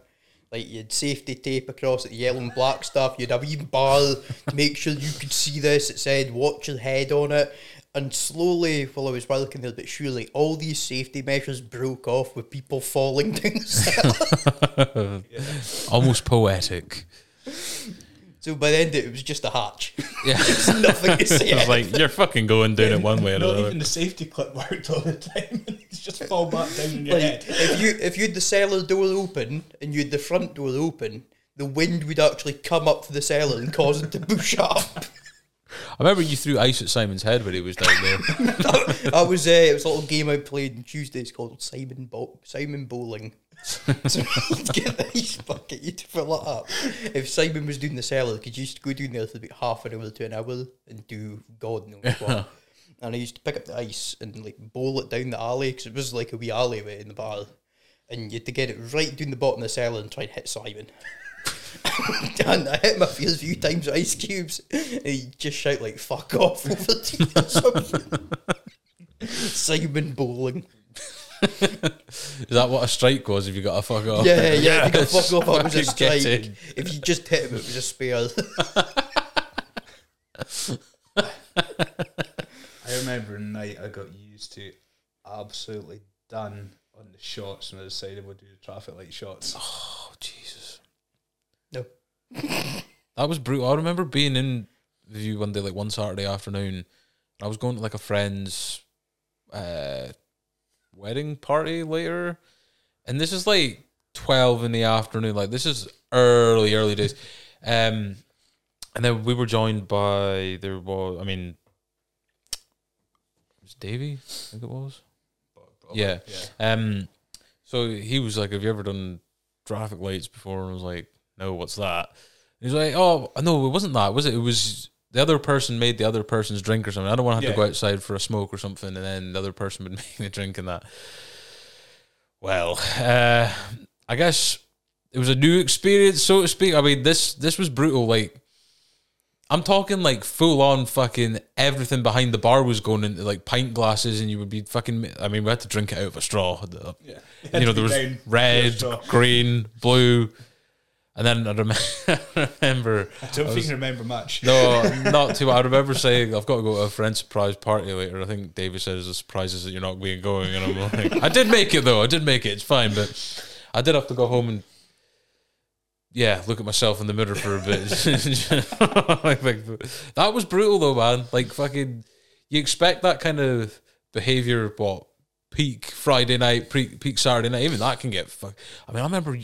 Speaker 2: Like you had safety tape across it, yellow and black stuff. You'd have a wee bar to make sure you could see this. It said "Watch your head" on it. And slowly, while I was working there, but surely, all these safety measures broke off with people falling down the cellar. [LAUGHS]
Speaker 1: Almost poetic.
Speaker 2: So by the end, of it, it was just a hatch.
Speaker 1: Yeah. [LAUGHS]
Speaker 2: There's nothing to [LAUGHS] say.
Speaker 1: It's like you're fucking going down it one way or
Speaker 3: Not
Speaker 1: another.
Speaker 3: even the safety clip worked all the time. [LAUGHS] it's just fall back down on your
Speaker 2: Like,
Speaker 3: head.
Speaker 2: if you if you had the cellar door open and you had the front door open, the wind would actually come up to the cellar and cause it to push up.
Speaker 1: I remember you threw ice at Simon's head when he was down there.
Speaker 2: that was uh, it was a little game I played on Tuesdays called Simon Bo- Simon Bowling. [LAUGHS] so you'd [LAUGHS] get the ice bucket, you'd fill it up. If Simon was doing the cellar, because you used to go down there for about half an hour to an hour and do God knows [LAUGHS] what. And I used to pick up the ice and like bowl it down the alley because it was like a wee alleyway in the bar. And you had to get it right down the bottom of the cellar and try and hit Simon. and I hit my few, a few times with ice cubes. And he just shout like "fuck off" over to me or something. Simon bowling. [LAUGHS]
Speaker 1: Is that what a strike was if you got a fuck off?
Speaker 2: Yeah, yeah. If you got
Speaker 1: Yes. [LAUGHS]
Speaker 2: fuck off, it was a strike.
Speaker 1: in.
Speaker 2: If you just hit him, it was a spare. [LAUGHS]
Speaker 3: I remember a night I got used to absolutely done on the shots when I decided we'd do the traffic light shots.
Speaker 1: Oh, Jesus.
Speaker 2: no.
Speaker 1: That was brutal. I remember being in with you one day, like one Saturday afternoon. I was going to like a friend's uh, wedding party later, and this is like twelve in the afternoon. Like this is early, early days. Um, and then we were joined by there was, I mean, it was Davey, I think it was. Yeah.
Speaker 3: yeah.
Speaker 1: Um, so he was like, "Have you ever done traffic lights before?" And I was like, "No, what's that?" He's like, "Oh, no, it wasn't that, was it? It was the other person made the other person's drink or something. I don't want to have to go outside for a smoke or something, and then the other person would [LAUGHS] make the drink and that." Well, uh, I guess it was a new experience, so to speak. I mean, this this was brutal. Like, I'm talking like full on fucking everything behind the bar was going into like pint glasses, and you would be fucking. I mean, we had to drink it out of a straw.
Speaker 3: Yeah.
Speaker 1: You know, there was red, green, blue, and then I remember. I remember
Speaker 3: I don't
Speaker 1: I
Speaker 3: think
Speaker 1: was-
Speaker 3: I remember much.
Speaker 1: no, not too. I remember saying I've got to go to a friend's surprise party later. I think David says the surprise is that you're not being going, and I'm like, I did make it though. I did make it. It's fine, but I did have to go home and yeah, look at myself in the mirror for a bit. [LAUGHS] that was brutal though, man. Like fucking, you expect that kind of behavior. What peak Friday night, pre- peak Saturday night, even that can get fuck. I mean, I remember.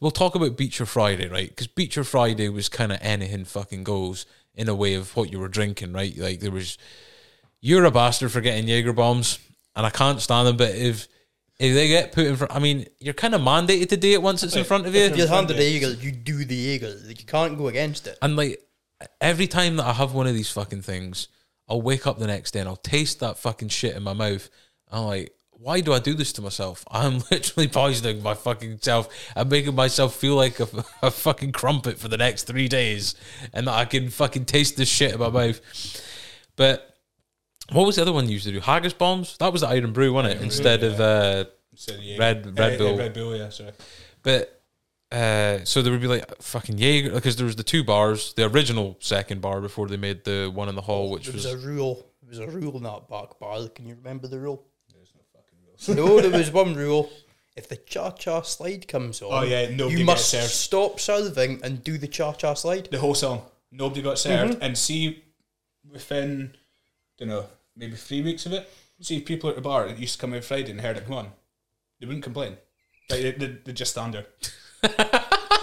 Speaker 1: We'll talk about Beacher Friday, right? Because Beacher Friday was kind of anything fucking goes in a way of what you were drinking, right? Like there was, you're a bastard for getting Jaeger bombs, and I can't stand them. But if if they get put in front, I mean, you're kind of mandated to do it once it's in front of you.
Speaker 2: If you're handed the Jaeger, you do the Jaeger. Like, you can't go against it.
Speaker 1: And like every time that I have one of these fucking things, I'll wake up the next day and I'll taste that fucking shit in my mouth. I'm like, why do I do this to myself? [LAUGHS] I'm literally poisoning my fucking self. I'm making myself feel like a, [LAUGHS] a fucking crumpet for the next three days, and that I can fucking taste this shit in my mouth. But what was the other one you used to do? Haggis bombs. That was the Irn-Bru, wasn't it? Instead of uh,
Speaker 3: So, yeah.
Speaker 1: Red- Red
Speaker 3: Uh, uh,
Speaker 1: Bull.
Speaker 3: Red Bull, yeah, sorry.
Speaker 1: But uh, so there would be like fucking Jaeger because there was the two bars, the original second bar before they made the one in the hall, which
Speaker 2: There
Speaker 1: was,
Speaker 2: was a rule. There was a rule in that back bar. Can you remember the rule? No, there was one rule. If the cha cha slide comes on,
Speaker 3: Oh, yeah, nobody
Speaker 2: you must
Speaker 3: served.
Speaker 2: stop serving and do the cha cha slide.
Speaker 3: The whole song. Nobody got served.
Speaker 2: Mm-hmm.
Speaker 3: And see, within, don't know, maybe three weeks of it, see people at the bar that used to come every Friday and heard it come on. They wouldn't complain. Like, they, they, they'd just stand there. [LAUGHS]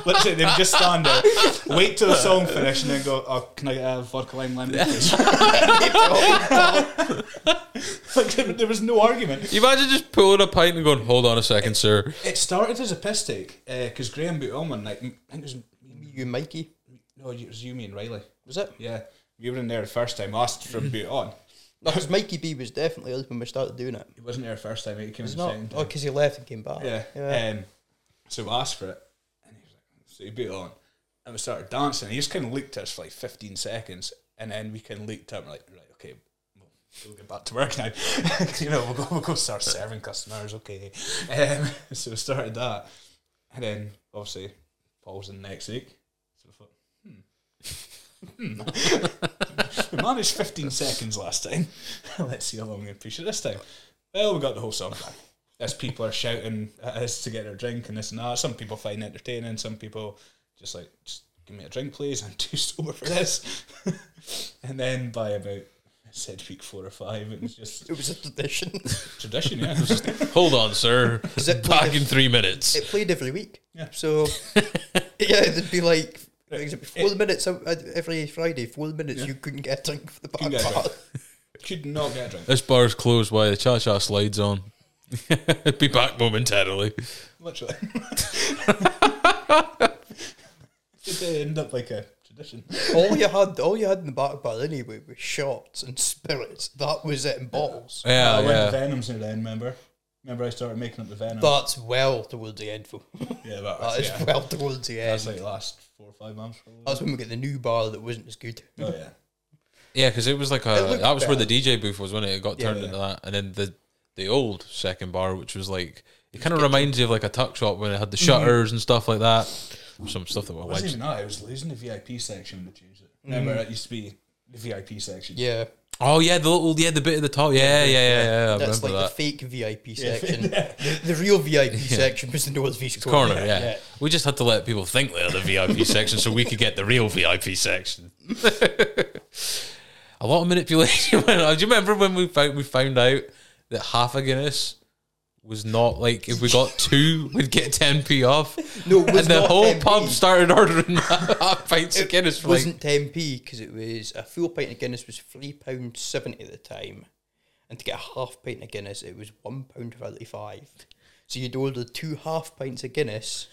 Speaker 3: Literally, they'd just stand there, wait till the song finished, and then go, "Oh, can I get a vodka lime lemon?" please?" [LAUGHS] like there, there was no argument.
Speaker 1: you imagine just pulling a pint and going, "Hold on a second, sir."
Speaker 3: It started as a piss take because Graham put on one night. I think it was
Speaker 2: You, Mikey,
Speaker 3: no, it was you, me, and Riley.
Speaker 2: was it?
Speaker 3: Yeah, We were in there the first time. Asked for a boot on.
Speaker 2: Because Mikey B was definitely us when we started doing it.
Speaker 3: He wasn't there first time. He came in
Speaker 2: It's
Speaker 3: the
Speaker 2: not.
Speaker 3: second
Speaker 2: Oh,
Speaker 3: time.
Speaker 2: because he left and came back.
Speaker 3: Yeah.
Speaker 2: Yeah.
Speaker 3: Um, so we asked for it, and he was like, "So he beat it on," and we started dancing. He just kind of looked at us for like fifteen seconds, and then we kind of looked at him like, "Right, okay, we'll, we'll get back to work now. [LAUGHS] you know, we'll go, we'll go start serving customers. Okay." Um, [LAUGHS] so we started that, and then obviously Paul's in next week. So we thought, hmm. hmm. [LAUGHS] we managed 15 seconds last time. Let's see how long we can push it this time. Well, we got the whole song back as people are shouting at us to get their drink and this and that. Some people find it entertaining. Some people just like, just give me a drink, please. I'm too [LAUGHS] sober for this. [LAUGHS] and then by about I said week four or five, it was just
Speaker 2: It was a tradition. [LAUGHS]
Speaker 3: tradition. Yeah, just,
Speaker 1: Hold on, sir.
Speaker 2: it
Speaker 1: Back
Speaker 2: played-
Speaker 1: in three minutes.
Speaker 2: it played every week.
Speaker 3: Yeah.
Speaker 2: So, yeah, it'd be like, what is it, four minutes uh, every Friday, four minutes
Speaker 3: Yeah.
Speaker 2: you couldn't get a drink for the back
Speaker 3: Couldn't get a
Speaker 2: bar.
Speaker 3: drink. could not get a drink.
Speaker 1: This bar's closed while the cha cha slides on. [LAUGHS] Be back momentarily.
Speaker 3: Literally. [LAUGHS] it did end up like a tradition.
Speaker 2: all you had, all you had in the back bar anyway was shots and spirits. That was it, and bottles.
Speaker 1: Yeah,
Speaker 3: I went to
Speaker 1: yeah.
Speaker 3: Venoms near the end, remember? Remember I started making up the Venom?
Speaker 2: That's well towards the end. For [LAUGHS]
Speaker 3: yeah, that,
Speaker 2: that is
Speaker 3: yeah.
Speaker 2: well towards the end.
Speaker 3: That's like last four or five months probably.
Speaker 2: That's when we get the new bar that wasn't as good.
Speaker 3: oh yeah.
Speaker 1: Yeah, because it was like
Speaker 2: It
Speaker 1: a
Speaker 2: looked
Speaker 1: that was where the. DJ booth was, wasn't it? It got
Speaker 3: Yeah,
Speaker 1: turned
Speaker 3: yeah.
Speaker 1: into that, and then the the old second bar, which was like it kind of reminds you of like a tuck shop when it had the mm-hmm. shutters and stuff like that. Some stuff that
Speaker 3: It wasn't
Speaker 1: like
Speaker 3: even that, it was losing the VIP section to change it. Mm-hmm. Remember it used to be the VIP section.
Speaker 2: Yeah,
Speaker 1: oh yeah, the little yeah the bit at the top, yeah, yeah, yeah, yeah. I
Speaker 2: that's like
Speaker 1: remember
Speaker 2: the
Speaker 1: that.
Speaker 2: fake VIP section. [LAUGHS] the, the real VIP [LAUGHS] section was the Northeast corner.
Speaker 1: Corner, yeah. We just had to let people think they're the VIP [LAUGHS] section so we could get the real VIP section. a lot of manipulation went on. Do you remember when we found we found out that half a Guinness was not like if we got [LAUGHS] two, we'd get ten p off. [LAUGHS]
Speaker 2: No, it was
Speaker 1: and the
Speaker 2: not
Speaker 1: whole
Speaker 2: 10p.
Speaker 1: pub started ordering [LAUGHS] half pints of Guinness
Speaker 2: It
Speaker 1: for like
Speaker 2: wasn't 10p because it was a full pint of Guinness was £3.70 at the time. And to get a half pint of Guinness, it was £1.35. So you'd order two half pints of Guinness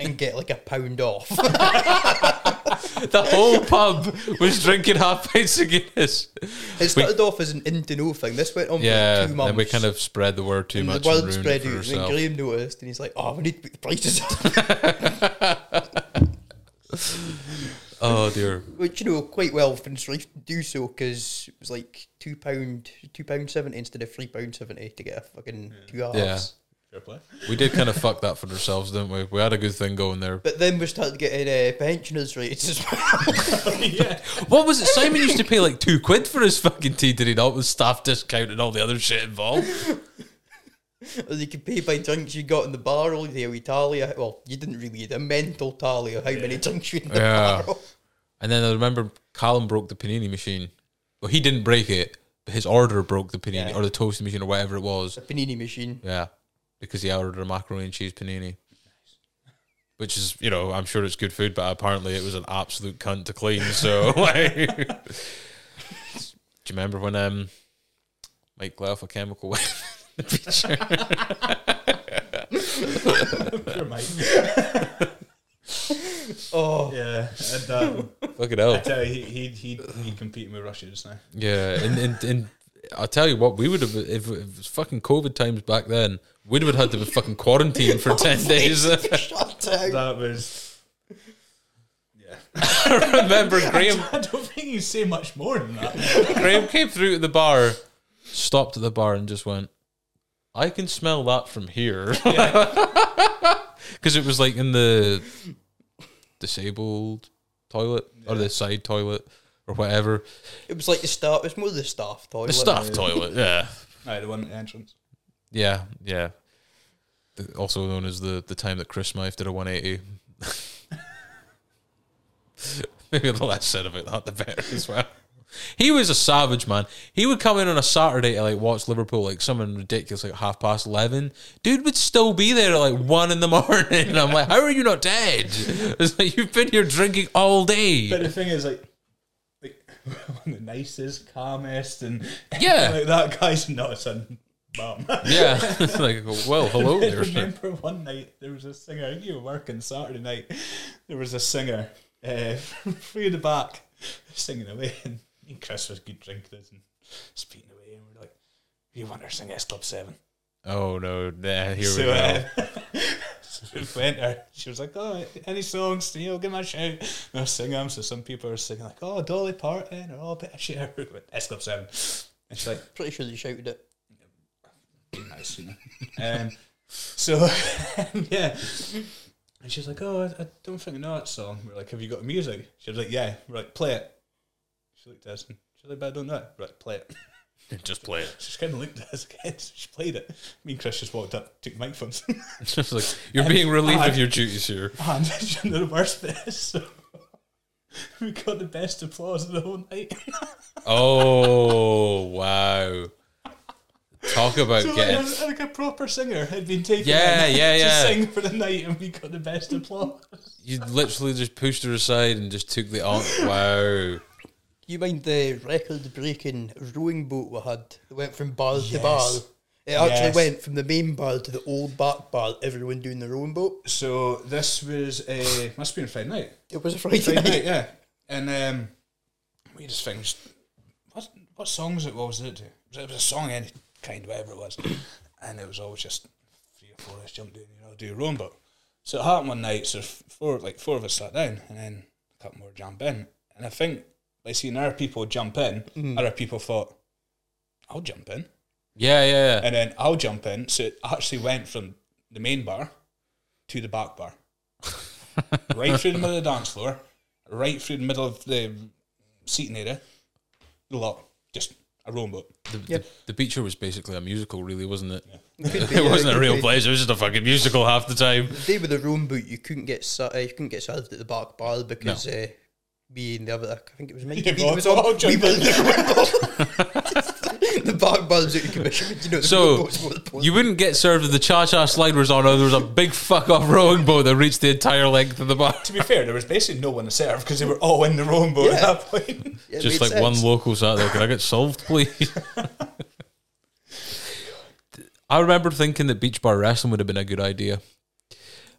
Speaker 2: and get like a pound off. [LAUGHS]
Speaker 1: the whole pub was drinking half pints of Guinness.
Speaker 2: It started off as an in to know thing. This went on
Speaker 1: Yeah,
Speaker 2: for two months.
Speaker 1: And we kind of spread the word too
Speaker 2: and
Speaker 1: much
Speaker 2: the word spread
Speaker 1: it.
Speaker 2: And then. Graham noticed and he's like, oh, we need to put the prices up. [LAUGHS]
Speaker 1: Oh dear.
Speaker 2: Which, you know, quite well for Strife to do so because it was like £2, £2.70 instead of £3.70 to get a fucking two halves.
Speaker 1: Yeah.
Speaker 3: Fair play.
Speaker 1: We did kind of fuck that for ourselves, didn't we? We had a good thing going there.
Speaker 2: But then we started getting uh, pensioners rates as well. [LAUGHS]
Speaker 3: yeah. [LAUGHS]
Speaker 1: What was it? Simon used to pay like two quid for his fucking tea, did he not? With staff discount and all the other shit involved. [LAUGHS]
Speaker 2: or you could pay by drinks you got in the barrel. There we tally. Well, you didn't really. You had a mental tally of how many drinks you had in the
Speaker 1: Yeah.
Speaker 2: barrel.
Speaker 1: And then I remember Callum broke the panini machine. Well, he didn't break it, but his order broke the panini
Speaker 2: Yeah.
Speaker 1: or the toasting machine or whatever it was.
Speaker 2: The panini machine.
Speaker 1: Yeah, because he ordered a macaroni and cheese panini. Which is, you know, I'm sure it's good food, but apparently it was an absolute cunt to clean. So, [LAUGHS] like, [LAUGHS] do you remember when um, Mike let a chemical went in the picture?
Speaker 3: Mike. [LAUGHS]
Speaker 2: Oh,
Speaker 3: Yeah. And um,
Speaker 1: Fucking
Speaker 3: I
Speaker 1: hell.
Speaker 3: tell you, he he he he competing with Russia just now.
Speaker 1: Yeah, and, and and I'll tell you what, we would have if, if it was fucking COVID times back then, we'd have had to be fucking quarantined for ten [LAUGHS] days.
Speaker 2: shut down.
Speaker 3: That was. Yeah. [LAUGHS]
Speaker 1: I remember [LAUGHS] Graham
Speaker 3: I don't think you say much more than that.
Speaker 1: Graham came through to the bar, stopped at the bar, and just went, "I can smell that from here," because it was like in the disabled toilet or the side toilet or whatever,
Speaker 2: It was like the staff. It was more the staff toilet.
Speaker 1: the staff toilet. Yeah,
Speaker 3: Aye, the one at the entrance.
Speaker 1: yeah, yeah. The- Also known as the the time that Chris Smythe did a 180. [LAUGHS] Maybe the less said about that, the better as well. He was a savage, man. He would come in on a Saturday to like watch Liverpool, like something ridiculous, like half past eleven. Dude would still be there at like one in the [LAUGHS] morning. And I'm like, how are you not dead? It's like you've been here drinking all day.
Speaker 3: But the thing is, like, like one of [LAUGHS] the nicest, calmest, and
Speaker 1: Yeah. [LAUGHS]
Speaker 3: like that guy's not a son. Mum.
Speaker 1: Yeah, [LAUGHS] it's like, well, hello there. sir.
Speaker 3: remember one night there was a singer. You were working Saturday night. There was a singer uh, through the back singing away, and me and Chris was good drinkers and speaking away, and we're like, "You want her to sing S Club 7?
Speaker 1: Oh no! Nah, here
Speaker 3: so,
Speaker 1: we go.
Speaker 3: uh, [LAUGHS] went her. She was like, "Oh, any songs? You know, give me a shout." And I was singing them. So some people are singing like, "Oh, Dolly Parton," or "Oh, bit of shit." S Club 7. And she's like,
Speaker 2: Pretty sure they shouted it.
Speaker 3: nice, you know. Um, so [LAUGHS] yeah, and she's like, "Oh, I, I don't think I know that song." We're like, "Have you got music?" She was like, "Yeah." We're like, "Play it." She looked at us and she's like, "But I don't know it." We're like, "Play it." [LAUGHS]
Speaker 1: Just play it.
Speaker 3: She just kind of looked at us again. [LAUGHS] She played it. Me and Chris just walked up, took the microphones, [LAUGHS]
Speaker 1: Just like you're being relieved
Speaker 3: I-
Speaker 1: of your duties here.
Speaker 3: and the worst bit is, so we got the best applause of the whole night.
Speaker 1: Oh wow! Talk about
Speaker 3: So like,
Speaker 1: getting.
Speaker 3: a, like a proper singer had been taken
Speaker 1: Yeah,
Speaker 3: in
Speaker 1: yeah,
Speaker 3: to
Speaker 1: yeah.
Speaker 3: sing for the night, and we got the best applause.
Speaker 1: You literally just pushed her aside and just took the on. Wow!
Speaker 2: You mind the record breaking rowing boat we had that went from bar to bar? It actually
Speaker 3: Yes.
Speaker 2: went from the main bar to the old back bar, everyone doing the rowing boat.
Speaker 3: So this was a must be on Friday night.
Speaker 2: It was a Friday,
Speaker 3: Friday
Speaker 2: night.
Speaker 3: night, yeah. And um, we just finished. What what songs it was it? to? It was a song any kind, whatever it was, and it was always just three or four of us jumped in, you know, do a rowing boat. So it happened one night. So four like four of us sat down, and then a couple more jump in, and I think by seeing other people jump in, other people thought, "I'll jump in."
Speaker 1: Yeah, yeah, yeah.
Speaker 3: and then I'll jump in. So it actually went from the main bar to the back bar, [LAUGHS] right through the middle of the dance floor, right through the middle of the seating area. The lot, just a rowing boat.
Speaker 1: The,
Speaker 2: Yeah.
Speaker 1: the, the Beacher was basically a musical, really, wasn't it?
Speaker 2: Could [LAUGHS] be,
Speaker 1: It wasn't a real
Speaker 2: be.
Speaker 1: place. It was just a fucking musical half the time.
Speaker 2: The day with the rowing boat, you couldn't get ser- uh, you couldn't get served at the back bar because uh, me and the other, I think it was Mikey
Speaker 3: Yeah,
Speaker 2: B was on.
Speaker 3: I'll
Speaker 2: We
Speaker 3: jump
Speaker 2: were
Speaker 3: in.
Speaker 2: the [LAUGHS] the back bar was out of commission. You know,
Speaker 1: So,
Speaker 2: rowing boat's more important.
Speaker 1: You wouldn't get served if the cha cha slide was on, or there was a big fuck off rowing boat that reached the entire length of the bar.
Speaker 3: To be fair, there was basically no one to serve because they were all in the rowing boat
Speaker 2: Yeah.
Speaker 3: at that point.
Speaker 2: Yeah,
Speaker 1: Just
Speaker 2: made
Speaker 1: like one
Speaker 2: sense.
Speaker 1: local sat there. Can I get solved, please? I remember thinking that beach bar wrestling would have been a good idea.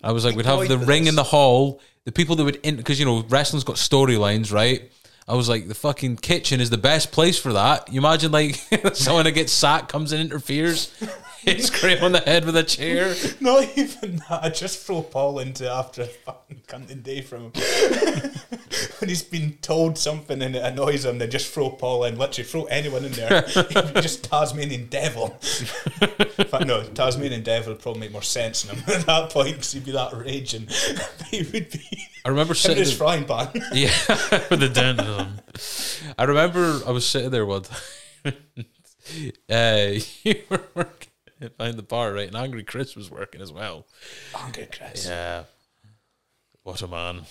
Speaker 1: I was like, we'd have the
Speaker 2: for
Speaker 1: ring in the hall, the people that would in because you know wrestling's got storylines, right? I was like, the fucking kitchen is the best place for that. You imagine like [LAUGHS] someone that gets sacked comes and interferes, [LAUGHS] hits Graham on the head with a chair. [LAUGHS]
Speaker 3: Not even that. I just throw Paul into after a fucking cunting day from him. [LAUGHS] when he's been told something and it annoys him, they just throw Paul in. Literally, throw anyone in there. just Tasmanian devil. In fact, no, Tasmanian devil would probably make more sense in him at that point because he'd be that raging. he would be.
Speaker 1: I remember
Speaker 3: sitting in his frying pan.
Speaker 1: Yeah, with the dentalism. I remember I was sitting there one time. uh, you were working [LAUGHS] behind the bar, right? And Angry Chris was working as well.
Speaker 3: Angry Chris.
Speaker 1: Yeah. What a man.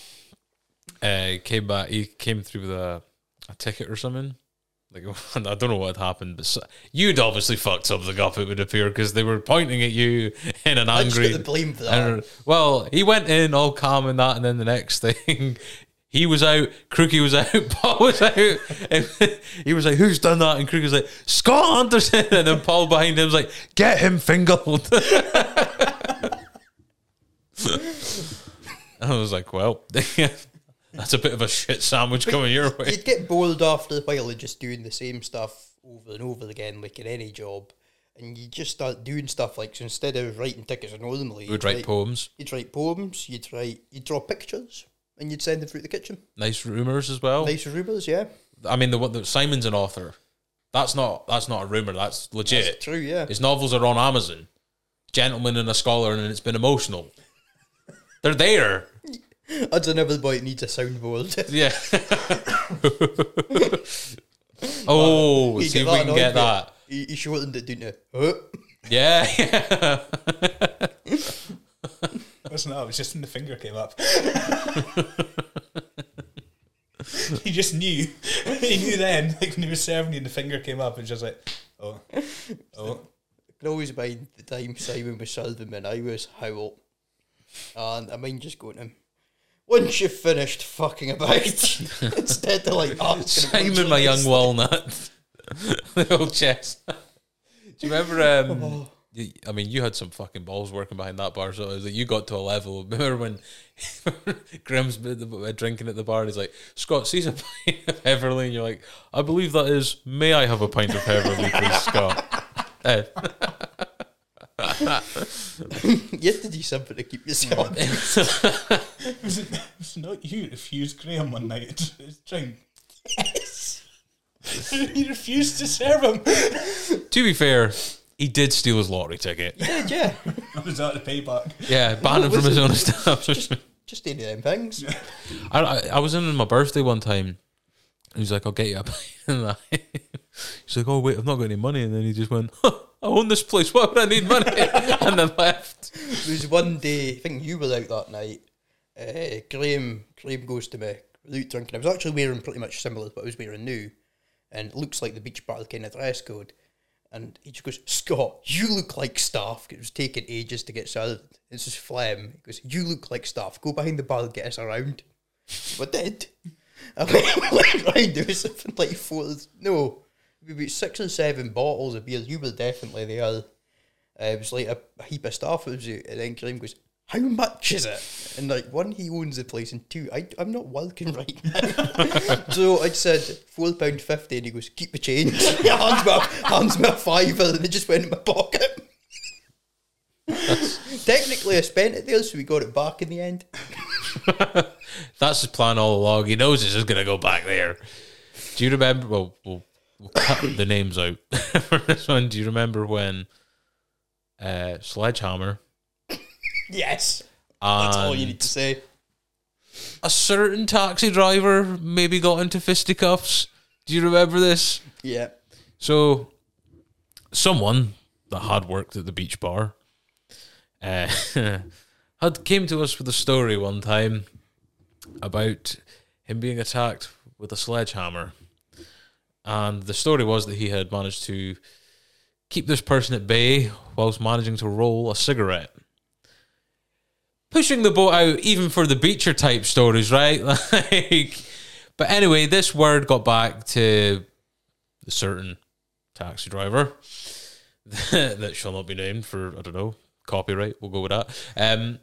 Speaker 1: Uh, came back, he came through with a, a ticket or something. Like, [LAUGHS] I don't know what had happened, but so, you'd obviously fucked something up, it would appear, because they were pointing at you [LAUGHS] in an angry.
Speaker 2: the blame for that.
Speaker 1: And, well, he went in all calm and that, and then the next thing, he was out, Crookie was out, [LAUGHS] Paul was out. And he was like, "Who's done that?" And Crookie was like, "Scott Anderson." And then Paul behind him was like, "Get him fingered." [LAUGHS] I was like, "Well, [LAUGHS] that's a bit of a shit sandwich coming your way."
Speaker 2: You'd get bored after a while of just doing the same stuff over and over again, like in any job. And you just start doing stuff like so instead of writing tickets normally,
Speaker 1: We would write poems,
Speaker 2: You'd write poems. You'd write. You'd draw pictures, and you'd send them through the kitchen.
Speaker 1: nice rumors as well.
Speaker 2: Nice rumours, yeah.
Speaker 1: I mean, the one that Simon's an author. That's not that's not a rumor. That's legit.
Speaker 2: That's true, yeah.
Speaker 1: His novels are on Amazon. Gentleman and a Scholar, and it's been emotional. They're there. [LAUGHS]
Speaker 2: That's another boy that needs a soundboard. [LAUGHS]
Speaker 1: Yeah. [LAUGHS] oh,
Speaker 2: You
Speaker 1: see if
Speaker 2: get
Speaker 1: we
Speaker 2: that
Speaker 1: can get that.
Speaker 2: He, he shortened it, didn't he?
Speaker 1: Yeah. Yeah.
Speaker 3: Wasn't that? It was just when the finger came up. [LAUGHS] he just knew. [LAUGHS] he knew then, like when he was serving you and the finger came up, and just like, oh, oh.
Speaker 2: I can always mind the time Simon was serving me and I was howl. And I mind just going to him, once you've finished fucking about, [LAUGHS] instead of like, oh, it's gonna
Speaker 1: Simon, my young walnut. the old chest. Do you remember um, you- I mean, you had some fucking balls working behind that bar, so it was like you got to a level. [LAUGHS] Remember when [LAUGHS] Graham's been the- drinking at the bar and he's like, Scott, sees a pint of Heverlee, and you're like, I believe that is, may I have a pint of Heverlee, please, Scott? [LAUGHS] Eh.
Speaker 2: You have to do something to keep yourself.
Speaker 3: Was it, was not you who refused Graham one night to his drink?
Speaker 2: yes.
Speaker 3: he refused to serve him.
Speaker 1: to be fair, he did steal his lottery ticket.
Speaker 2: Did yeah. [LAUGHS]
Speaker 3: was that the payback?
Speaker 1: Yeah, banned him from his own establishment.
Speaker 2: Just any of them things.
Speaker 1: I, I, I was in on my birthday one time. He was like, "I'll get you a pint." [LAUGHS] I, he's like, "Oh wait, I've not got any money." And then he just went, huh, "I own this place. Why would I need money?" [LAUGHS] and then left.
Speaker 2: There was one day, I think you were out that night. Uh, Graham, Graham goes to me without drinking. I was actually wearing pretty much similar to what I was wearing now, and it looks like the beach bar kind of dress code. And he just goes, Scott, you look like staff. It was taking ages to get served. It's just phlegm. He goes, You look like staff. Go behind the bar and get us around. I did. [LAUGHS] I [LAUGHS] went, went. There was something like four, no, maybe six or seven bottles of beer. You were definitely there. Uh, it was like a, a heap of stuff. It was, and then Graham goes, "How much is it?" And like one, he owns the place, and two, I, I'm not working right now. [LAUGHS] so I said four pound fifty, and he goes, "Keep the change." [LAUGHS] he hands me, a, hands me a fiver, and it just went in my pocket. [LAUGHS] Technically, I spent it there, so we got it back in the end.
Speaker 1: That's his plan all along. He knows it's just gonna go back there. Do you remember? Well, we'll, we'll cut the names out for this one. Do you remember when uh, Sledgehammer
Speaker 2: Yes, that's all you need to say.
Speaker 1: a certain taxi driver maybe got into fisticuffs? Do you remember this?
Speaker 2: Yeah,
Speaker 1: So, someone that had worked at the beach bar uh, [LAUGHS] had came to us with a story one time about him being attacked with a sledgehammer, and the story was that he had managed to keep this person at bay whilst managing to roll a cigarette. Pushing the boat out even for the beacher type stories, right? [LAUGHS] Like, but anyway, this word got back to a certain taxi driver [LAUGHS] that shall not be named for I don't know copyright. We'll go with that. Um,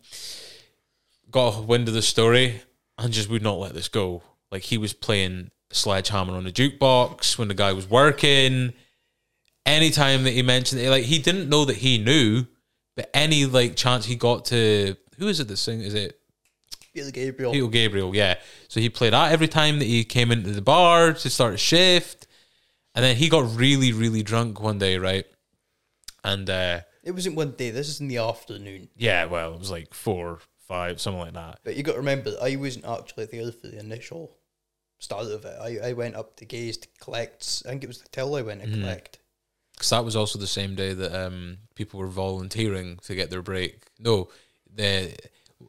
Speaker 1: got wind of the story and just would not let this go. Like he was playing sledgehammer on the jukebox when the guy was working. Anytime that he mentioned it, like he didn't know that he knew, but any like chance he got to who is it that sing? Is it
Speaker 2: Peter Gabriel.
Speaker 1: Peter Gabriel, yeah. So he played that every time that he came into the bar to start a shift. And then he got really, really drunk one day, right? And uh
Speaker 2: It wasn't one day. This is in the afternoon.
Speaker 1: yeah, well, it was like four, five, something like that.
Speaker 2: But you got to remember, I wasn't actually there for the initial start of it. I, I went up to Gaze to collect. I think it was the till I went to collect.
Speaker 1: Because that was also the same day that um people were volunteering to get their break. No, the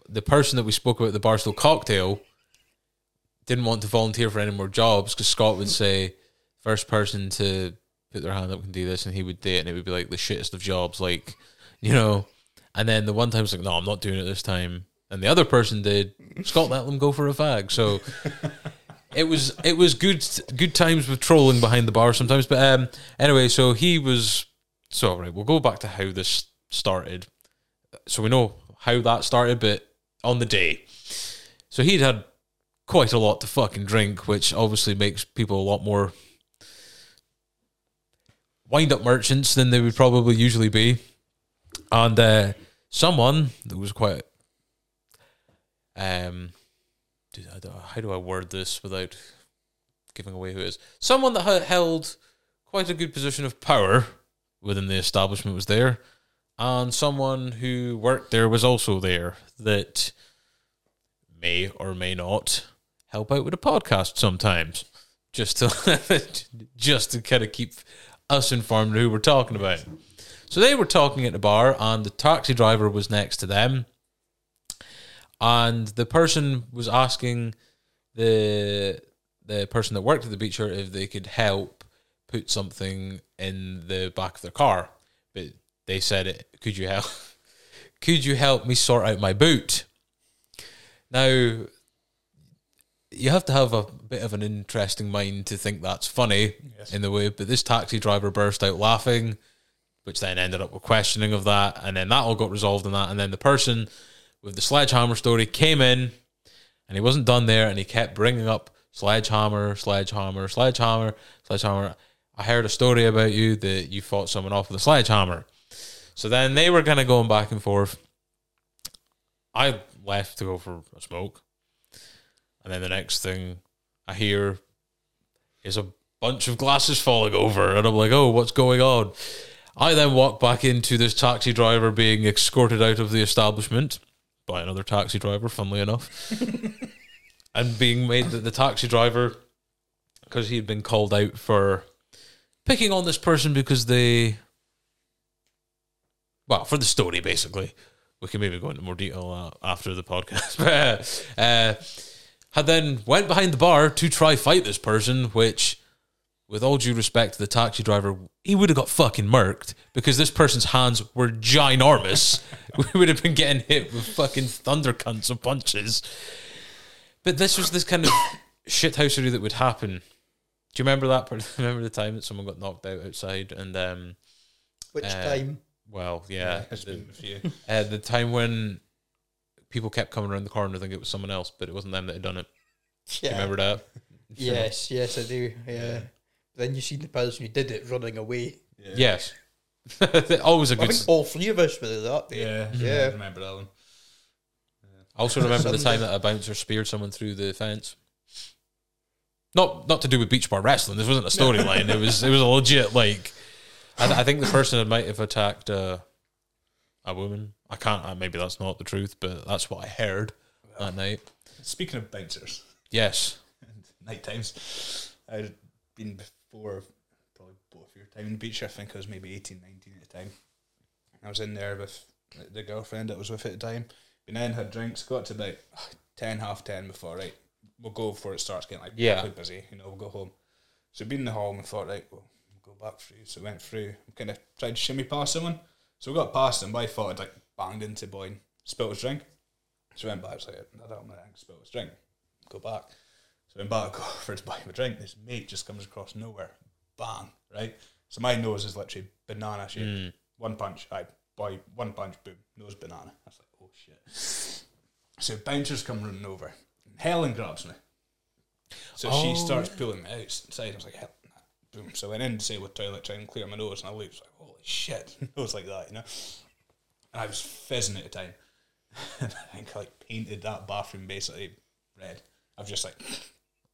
Speaker 1: the person that we spoke about at the Barstool cocktail didn't want to volunteer for any more jobs because Scott would say first person to put their hand up can do this and he would do it and it would be like the shittest of jobs like you know? And then the one time was like no I'm not doing it this time. And the other person did. Scott let them go for a fag. So [LAUGHS] it was it was good good times with trolling behind the bar sometimes. But um anyway so he was so right we'll go back to how this started. So we know how that started but on the day. So he'd had quite a lot to fucking drink which obviously makes people a lot more wind up merchants than they would probably usually be. And uh someone that was quite um how do I word this without giving away who it is? Someone that held quite a good position of power within the establishment was there, and someone who worked there was also there that may or may not help out with a podcast sometimes, just to [LAUGHS] just to kind of keep us informed who we're talking about. So they were talking at the bar, and the taxi driver was next to them and the person was asking the the person that worked at the beach yard if they could help put something in the back of their car. But they said, "Could you help? [LAUGHS] Could you help me sort out my boot?" Now, you have to have a bit of an interesting mind to think that's funny
Speaker 3: Yes.
Speaker 1: in the way. But this taxi driver burst out laughing, which then ended up with questioning of that, and then that all got resolved in that, and then the person with the sledgehammer story came in, and he wasn't done there, and he kept bringing up sledgehammer, sledgehammer, sledgehammer, sledgehammer. I heard a story about you that you fought someone off with a sledgehammer. So then they were kind of going back and forth. I left to go for a smoke. And then the next thing I hear is a bunch of glasses falling over. And I'm like, oh, what's going on? I then walk back into this taxi driver being escorted out of the establishment by another taxi driver, funnily enough. [LAUGHS] and being made the, the taxi driver, because he had been called out for picking on this person because they well, for the story, basically. We can maybe go into more detail uh, after the podcast. [LAUGHS] but, uh, had then went behind the bar to try fight this person, which, with all due respect to the taxi driver, he would have got fucking murked because this person's hands were ginormous. [LAUGHS] we would have been getting hit with fucking thunder cunts of punches. But this was this kind of shithousery that would happen. Do you remember that? part- [LAUGHS] Remember the time that someone got knocked out outside and um,
Speaker 2: Which
Speaker 1: Uh,
Speaker 2: time?
Speaker 1: Well, yeah,
Speaker 3: It's
Speaker 1: the,
Speaker 3: been a few. [LAUGHS]
Speaker 1: uh, the time when people kept coming around the corner, I think it was someone else, but it wasn't them that had done it. Do
Speaker 2: Yeah.
Speaker 1: you remember that? [LAUGHS]
Speaker 2: Yes, yes, I do. Yeah. Then you seen the person who did it running away.
Speaker 3: Yeah.
Speaker 1: Yes. [LAUGHS] Always a
Speaker 2: I
Speaker 1: good.
Speaker 2: I think all three of us were there that day.
Speaker 3: Yeah.
Speaker 2: Yeah.
Speaker 3: I remember that one.
Speaker 1: I also remember the time that a bouncer speared someone through the fence. Not not to do with beach bar wrestling. This wasn't a storyline. it was it was a legit like. I, th- I think the person had might have attacked uh, a woman. I can't. Uh, maybe that's not the truth, but that's what I heard that night.
Speaker 3: Speaking of bouncers,
Speaker 1: Yes. [LAUGHS]
Speaker 3: night times, I'd been before, probably both your time in the beach. I think I was maybe 18, 19 at the time. I was in there with the girlfriend that was with at the time. Been in, had drinks, got to about ah, 10, half 10 before, right, we'll go before it starts getting like
Speaker 1: Yeah.
Speaker 3: busy, you know, we'll go home. So been in the hall and thought, right, we'll go back through. So went through, kind of tried to shimmy past someone. So we got past him, but I thought I'd like banged into Boyne, spilled his drink. So went back, I was like, I don't know, spilled his drink. Go back. So went back, [LAUGHS] go for to buy him a drink. This mate just comes across nowhere. Bang, right? So my nose is literally banana shaped.
Speaker 1: Mm.
Speaker 3: One punch, I boy, one punch, boom, nose banana. I was like, oh shit. So bouncers come running over. Helen grabs me. So
Speaker 1: Oh,
Speaker 3: she starts pulling me outside. I was like, hell. Boom. So I went in to say with toilet, trying to clear my nose, and I looked, was like, holy shit, [LAUGHS] nose like that, you know. And I was fizzing at the time. [LAUGHS] and I think I like painted that bathroom basically red. I've just like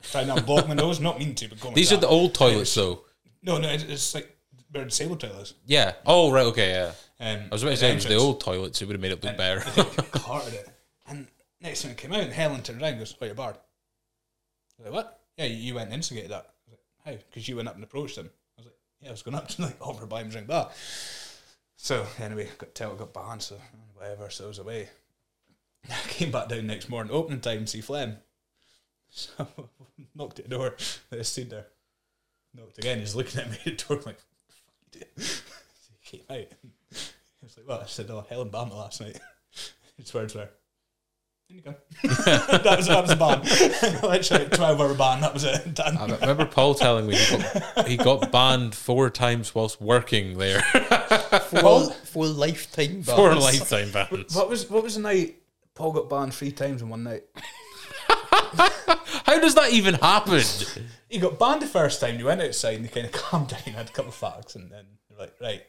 Speaker 3: trying to block my nose, not mean to, but going.
Speaker 1: These
Speaker 3: like
Speaker 1: are the old toilets, though.
Speaker 3: No, no, it's, it's like they're disabled toilets.
Speaker 1: Yeah. Oh, right. Okay. Yeah.
Speaker 3: Um,
Speaker 1: I was about to say it was the old toilets. It would have made it look better. [LAUGHS]
Speaker 3: carted it. And next time it came out, and Helen turned around and goes, Oh, you're barred. I was like, What? Yeah, you you went and instigated that. How? Because you went up and approached him. I was like, Yeah, I was going up to like offer buy him a drink back. So anyway, got tell got banned, so whatever, so I was away. [LAUGHS] I came back down next morning, opening time, to see Flem. So [LAUGHS] knocked at the door, [LAUGHS] they stood there. Knocked again, he's looking at me at the door like, fuck you do. he came out. He was like, What? I said, Oh, Helen me last night. His words were, in you go. [LAUGHS] that was that was a ban. [LAUGHS] Literally twelve hour ban. That was it. Done.
Speaker 1: I remember Paul telling me he got, he got banned four times whilst working there [LAUGHS]
Speaker 2: Full, full lifetime bans.
Speaker 1: for lifetime bans.
Speaker 3: What was what was the night Paul got banned three times in one night?
Speaker 1: How does that even happen?
Speaker 3: He got banned the first time. You went outside and you kind of calmed down, had a couple of facts, and then you're like, right,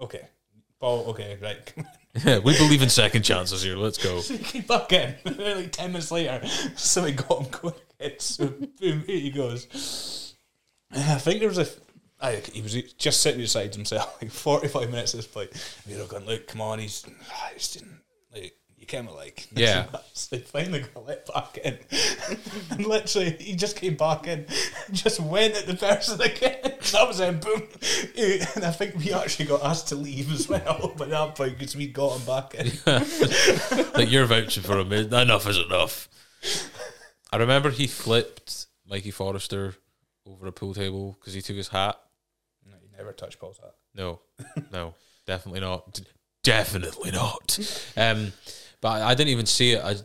Speaker 3: okay, Paul, okay, right. [LAUGHS] [LAUGHS]
Speaker 1: Yeah, we believe in second chances here. Let's go.
Speaker 3: so he came back in like ten minutes later. [LAUGHS] So he got him going again. So boom, here he goes. I think there was a. I, he was just sitting beside himself, like forty five minutes at this point. And you're going, look, come on, he's, ah, he's didn't, like, you came like, [LAUGHS]
Speaker 1: Yeah.
Speaker 3: He finally got let back in, and [LAUGHS] literally he just came back in, just went at the person again. That was him, boom. And I think we actually got asked to leave as well [LAUGHS] by that point because we got him back in.
Speaker 1: like you're vouching for him. Enough is enough. I remember he flipped Mikey Forrester over a pool table because he took his hat.
Speaker 3: No, you never touch Paul's hat.
Speaker 1: No, no, definitely not. D- definitely not. Um, but I, didn't even see it. I,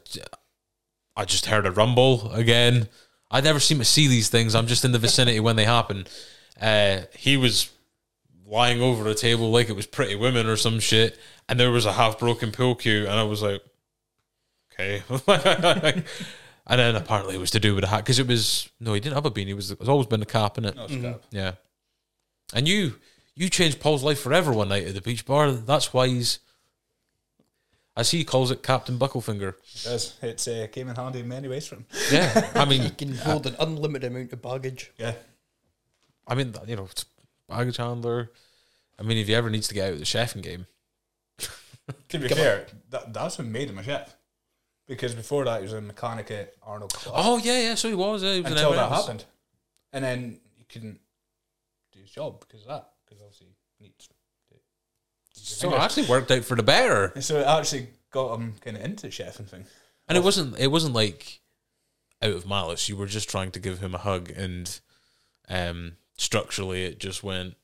Speaker 1: I just heard a rumble again. I never seem to see these things. I'm just in the vicinity when they happen. Uh, he was lying over a table like it was Pretty Women or some shit, and there was a half broken pool cue, and I was like, okay. [LAUGHS] and then apparently it was to do with a hat because it was no, he didn't have a beanie. It was it's always been a cap in it.
Speaker 3: No, scab.
Speaker 1: Yeah, and you you changed Paul's life forever one night at the beach bar. That's why he's. As he calls it, Captain Bucklefinger.
Speaker 3: It does. It's uh, came in handy in many ways for him.
Speaker 1: Yeah, I [LAUGHS] mean,
Speaker 2: You can hold an unlimited amount of baggage.
Speaker 3: Yeah.
Speaker 1: I mean, you know, it's baggage handler. I mean, if he ever needs to get out of the chefing game, [LAUGHS]
Speaker 3: To be
Speaker 2: Come
Speaker 3: fair, that, that's what made him a chef. Because before that, he was a mechanic at Arnold Clark.
Speaker 1: oh yeah, yeah. So he was. Yeah, he was an
Speaker 3: until that
Speaker 1: M&S.
Speaker 3: happened. And then he couldn't do his job because of that. Because obviously he needs to.
Speaker 1: So it actually worked out for the better.
Speaker 3: So it actually got him kind of into the chefing thing.
Speaker 1: And it wasn't. It wasn't like out of malice. You were just trying to give him a hug, and um, structurally, it just went.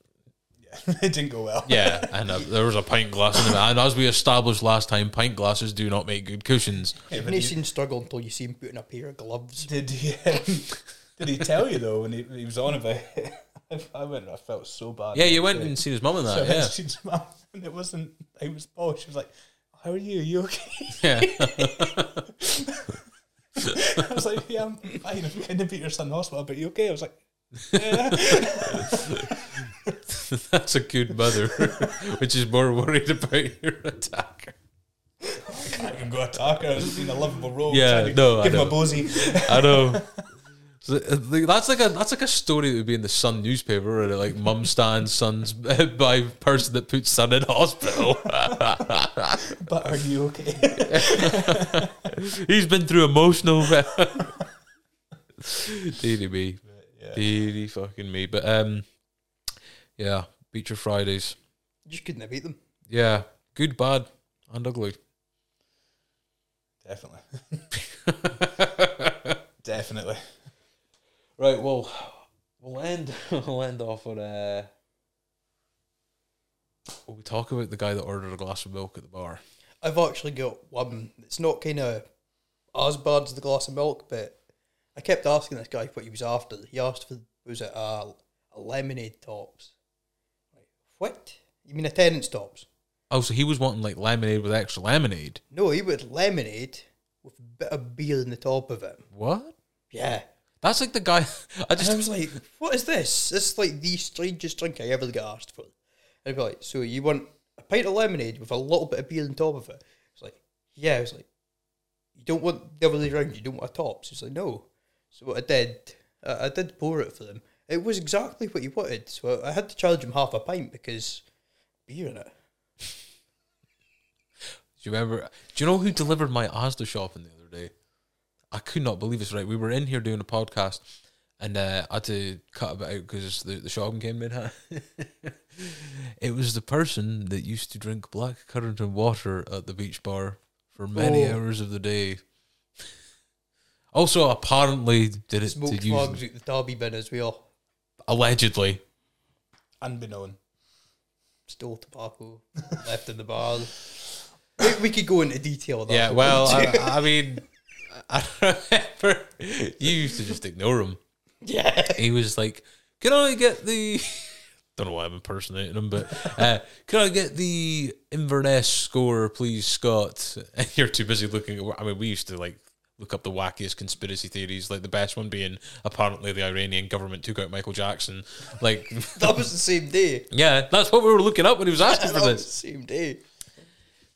Speaker 3: Yeah, [LAUGHS] it didn't go well.
Speaker 1: Yeah, [LAUGHS] and uh, there was a pint glass in the And as we established last time, pint glasses do not make good cushions.
Speaker 3: Yeah,
Speaker 2: And
Speaker 3: but
Speaker 2: you
Speaker 3: he-
Speaker 2: seen struggle until you see him putting a pair of gloves.
Speaker 3: did he? [LAUGHS] Um, did he tell you though when he, he was on about it? I went. I felt so bad.
Speaker 1: Yeah, you went and seen his mum and that.
Speaker 3: I
Speaker 1: Yeah,
Speaker 3: seen his mum, [LAUGHS] and it wasn't. It was Paul. She was like, "How are you? Are you okay?"
Speaker 1: yeah. [LAUGHS]
Speaker 3: I was like, "Yeah, I'm fine. I'm going to beat your son in hospital, but you okay?" I was like, "Yeah." [LAUGHS]
Speaker 1: That's a good mother, which is more worried about your attacker.
Speaker 3: can't even go attack her. I was in a lovable role.
Speaker 1: Yeah, no, I
Speaker 3: give him a
Speaker 1: know.
Speaker 3: bosy.
Speaker 1: I know. Uh, That's like a that's like a story that would be in the Sun newspaper, where like mum stands sons [LAUGHS] by person that puts son in hospital. [LAUGHS]
Speaker 3: But are you okay? [LAUGHS]
Speaker 1: He's been through emotional. Deary me,
Speaker 3: yeah.
Speaker 1: deary fucking me. But um, yeah, Beacher Fridays.
Speaker 2: You just couldn't have beat them.
Speaker 1: Yeah, good, bad, and ugly.
Speaker 3: Definitely. Definitely.
Speaker 1: Right. Well, we'll end. [LAUGHS] We'll end off on uh. Will we talk about the guy that ordered a glass of milk at the bar?
Speaker 2: I've actually got one. It's not kind of as bad as the glass of milk, but I kept asking this guy what he was after. He asked for was it a, a lemonade tops? Like, what? You mean a Tennent's tops?
Speaker 1: Oh, so he was wanting like lemonade with extra lemonade.
Speaker 2: No, he wanted lemonade with a bit of beer in the top of it.
Speaker 1: What?
Speaker 2: Yeah.
Speaker 1: That's like the guy. [LAUGHS] I just
Speaker 2: I was like, what is this? This is like the strangest drink I ever got asked for. And I'd be like, so you want a pint of lemonade with a little bit of beer on top of it? It's like, yeah. I was like, you don't want the other way around. You don't want a tops. He's like, no. So what I did, I, I did pour it for them. It was exactly what he wanted. So I had to charge him half a pint because beer in it.
Speaker 1: Do you remember? Do you know who delivered my Asda shopping the other day? I could not believe this. Right, we were in here doing a podcast, and uh, I had to cut a bit out because the the shopping came in. [LAUGHS] it was the person that used to drink black currant and water at the beach bar for many
Speaker 2: Oh.
Speaker 1: hours of the day. Also, apparently, did it
Speaker 2: Smoked
Speaker 1: did use
Speaker 2: frogs out the derby bin as well.
Speaker 1: allegedly.
Speaker 3: Unbeknown.
Speaker 2: Stole tobacco, [LAUGHS] left in the bar. We, we could go into detail of that.
Speaker 1: Yeah, well. I, I mean, [LAUGHS] I remember you used to just ignore him.
Speaker 2: yeah.
Speaker 1: he was like, "Can I get the?" [LAUGHS] Don't know why I'm impersonating him, but uh, can I get the Inverness score, please, Scott? And [LAUGHS] you're too busy looking at. I mean, we used to like look up the wackiest conspiracy theories, like the best one being apparently the Iranian government took out Michael Jackson. Like,
Speaker 2: That was the same day.
Speaker 1: yeah, that's what we were looking up when he was asking
Speaker 2: that
Speaker 1: for
Speaker 2: was
Speaker 1: this.
Speaker 2: the same day.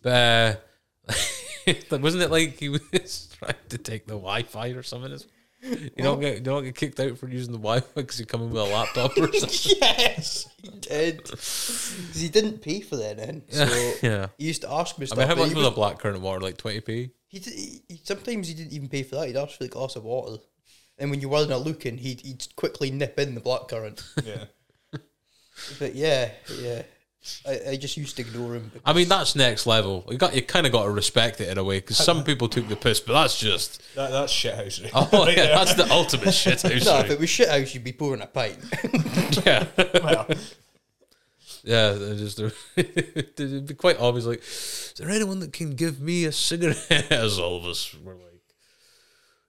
Speaker 1: But uh, wasn't it like he was trying [LAUGHS] to take the Wi-Fi or something? You don't get you don't get kicked out for using the Wi-Fi because you come in with a laptop or [LAUGHS] something.
Speaker 2: yes, he did. Because he didn't pay for that then. [LAUGHS] So
Speaker 1: yeah.
Speaker 2: he used to ask me
Speaker 1: I
Speaker 2: stuff.
Speaker 1: mean, how
Speaker 2: but
Speaker 1: much
Speaker 2: he
Speaker 1: was a black currant water? Like twenty p.
Speaker 2: He, he, he sometimes he didn't even pay for that. He'd ask for a glass of water, and when you weren't looking, he'd he'd quickly nip in the black currant.
Speaker 3: Yeah.
Speaker 2: But yeah, yeah, I, I just used to ignore him.
Speaker 1: I mean, that's next level. You got you kind of got to respect it in a way because some [LAUGHS] people took the piss, but that's just
Speaker 3: That, that's shithousery.
Speaker 1: oh [LAUGHS]
Speaker 3: Right
Speaker 1: yeah, that's the ultimate shit.
Speaker 2: no, if it was shit house, you'd be pouring a pint. [LAUGHS]
Speaker 1: yeah,
Speaker 3: Well,
Speaker 1: yeah. they're Just it'd be quite obvious. Like, is there anyone that can give me a cigarette? As all of us were like.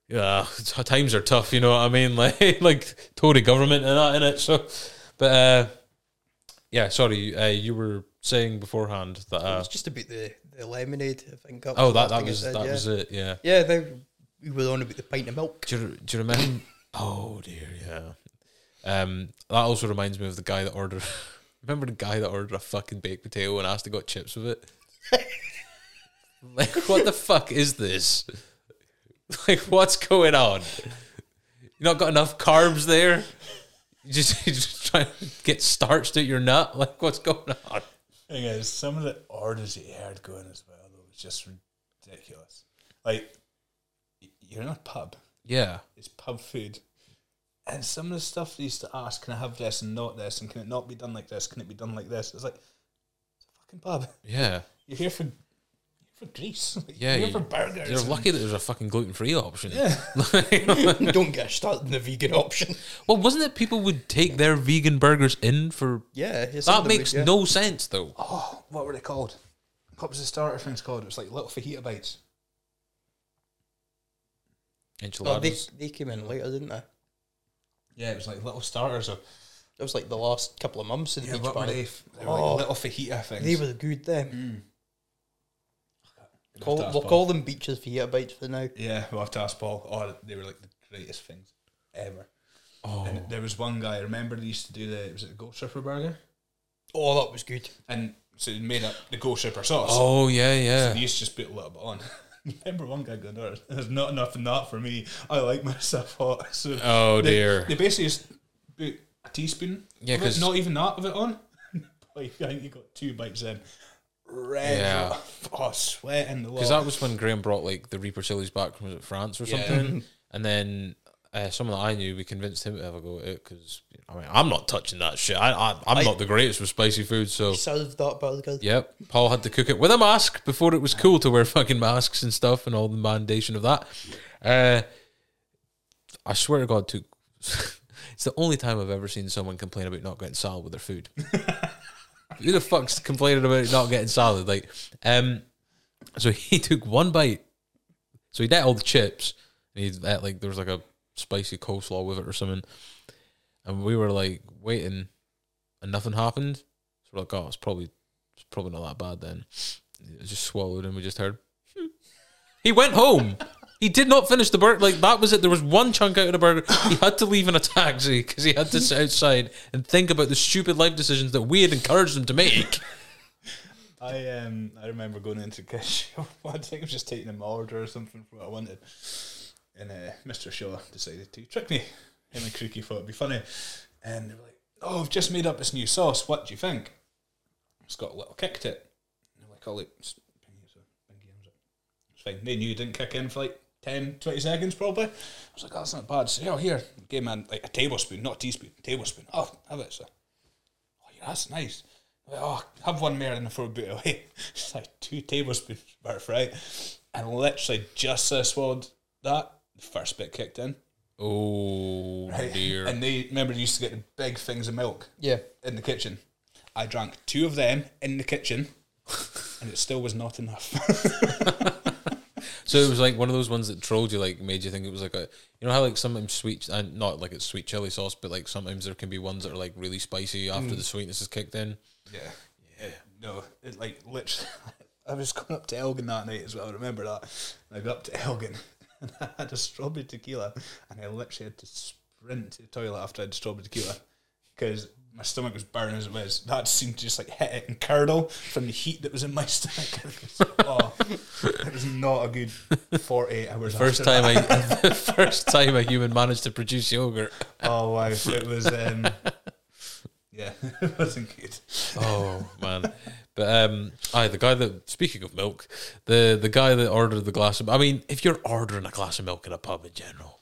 Speaker 1: Yeah, t- times are tough, you know what I mean? Like, like Tory government and that in it. So, but uh, Yeah, sorry, uh, you were saying beforehand that. Uh,
Speaker 2: was just about the, the lemonade. I think.
Speaker 1: oh, that that was
Speaker 2: said,
Speaker 1: that
Speaker 2: yeah.
Speaker 1: was it. Yeah.
Speaker 2: Yeah, they, we were on about the pint of milk.
Speaker 1: Do you, do you remember? oh dear, yeah. Um, that also reminds me of the guy that ordered. [LAUGHS] remember the guy that ordered a fucking baked potato and asked to got chips with it? like, what the fuck is this? [LAUGHS] Like, what's going on? You not got enough carbs there. You [LAUGHS] just you just trying to get starched at your nut. Like, what's going on?
Speaker 3: Thing is, some of the orders that you heard going as well, though, was just ridiculous. Like, you're in a pub,
Speaker 1: Yeah,
Speaker 3: it's pub food, and some of the stuff they used to ask, can I have this and not this, and can it not be done like this? Can it be done like this? It's like, it's a fucking pub.
Speaker 1: yeah.
Speaker 3: You're here for, for grease. [LAUGHS] Like,
Speaker 1: Yeah,
Speaker 3: you're
Speaker 1: you-
Speaker 3: for burgers.
Speaker 1: You're lucky that there's a fucking gluten free option.
Speaker 3: Yeah. [LAUGHS] [LAUGHS]
Speaker 2: Don't get started in the vegan option.
Speaker 1: Well, wasn't it people would take their vegan burgers in for
Speaker 2: Yeah,
Speaker 1: That makes
Speaker 2: would, yeah.
Speaker 1: no sense, though.
Speaker 3: Oh, what were they called? What was the starter things called? It was like little fajita bites.
Speaker 2: Oh, they, they came in later, didn't they?
Speaker 3: Yeah, it was like little starters. Of,
Speaker 2: That was like the last couple of months the
Speaker 3: yeah, what
Speaker 2: party.
Speaker 3: they? They were
Speaker 2: Oh.
Speaker 3: like little fajita things.
Speaker 2: They were good then.
Speaker 3: Mm.
Speaker 2: Call,
Speaker 3: We'll have to
Speaker 2: we'll
Speaker 3: ask
Speaker 2: call them beaches fajita bites for now.
Speaker 3: Yeah, we'll have to ask Paul. Oh, they were like the greatest things ever.
Speaker 1: Oh,
Speaker 3: And there was one guy, I remember they used to do the, was it the Ghost Ripper burger?
Speaker 2: Oh, that was good.
Speaker 3: And so they made up the Ghost Ripper sauce.
Speaker 1: oh yeah,
Speaker 3: So
Speaker 1: yeah.
Speaker 3: they used to just put a little bit on. [LAUGHS] remember one guy going, "There- there's not enough in that for me. I like my [LAUGHS] stuff hot. So
Speaker 1: Oh
Speaker 3: they,
Speaker 1: dear.
Speaker 3: They basically just put a teaspoon.
Speaker 1: Yeah, 'cause-
Speaker 3: not even that of it on. [LAUGHS] like, I think you got two bites in. Red.
Speaker 1: Yeah. [LAUGHS]
Speaker 3: Oh, sweat in the
Speaker 1: Because that was when Graham brought like the Reaper chilies back from France or
Speaker 3: Yeah.
Speaker 1: something, [LAUGHS] and then uh, someone that I knew, we convinced him to have a go at it because I mean I'm not touching that shit. I, I I'm not the greatest with spicy food, so
Speaker 2: Served that burger.
Speaker 1: Yep. Paul had to cook it with a mask before it was cool to wear fucking masks and stuff and all the mandation of that. Uh, I swear to God, took. [LAUGHS] it's the only time I've ever seen someone complain about not getting salad with their food. Who the fuck's complaining about not getting salad? Like, um, so [LAUGHS] he took one bite. So he ate all the chips, and he ate like there was like a spicy coleslaw with it or something. And we were like waiting, and nothing happened. So we're like, oh, it's probably it's probably not that bad then. It just swallowed, and we just heard. [LAUGHS] He went home. He did not finish the burger. Like that was it. There was one chunk out of the burger. He had to leave in a taxi because he had to sit outside and think about the stupid life decisions that we had encouraged him to make. [LAUGHS]
Speaker 3: I um I remember going into shop. I think I was just taking an order or something for what I wanted, and uh, Mr. Shaw decided to trick me. Him and Creaky thought it'd be funny, and they were like, "Oh, I've just made up this new sauce. What do you think?" It's got a little kick to it. And I'm like, "Oh, it's fine." They knew you didn't kick in for like 10, 20 seconds probably. I was like, "Oh, that's not bad." So, oh, here, gave man like a tablespoon, not a teaspoon, a tablespoon. Oh, have it, sir. Oh, yeah, that's nice. Like, oh, have one more and throw a bit away. [LAUGHS] It's like two tablespoons worth, right? And literally just as I swallowed that, the first bit kicked in.
Speaker 1: Oh
Speaker 3: Right?
Speaker 1: dear.
Speaker 3: And they remember they used to get the big things of milk
Speaker 2: Yeah.
Speaker 3: in the kitchen. I drank two of them in the kitchen, and it still was not enough. [LAUGHS]
Speaker 1: So it was like one of those ones that trolled you, like made you think it was like a, you know how like sometimes sweet, and not like it's sweet chili sauce, but like sometimes there can be ones that are like really spicy after mm. the sweetness is kicked in.
Speaker 3: yeah, yeah. No, it like literally. [LAUGHS] I was going up to Elgin that night as well. I remember that. And I got up to Elgin [LAUGHS] and I had a strawberry tequila, and I literally had to sprint to the toilet after I had strawberry tequila because my stomach was burning as it was. That seemed to just like hit it and curdle from the heat that was in my [LAUGHS] stomach. It was, oh, it was not a good forty-eight hours.
Speaker 1: First time
Speaker 3: that.
Speaker 1: I, [LAUGHS] first time a human managed to produce yogurt.
Speaker 3: Oh wow, it was. Um, yeah, [LAUGHS] it wasn't good.
Speaker 1: Oh man. But um, aye, the guy that speaking of milk, the the guy that ordered the glass of I mean, if you're ordering a glass of milk in a pub in general,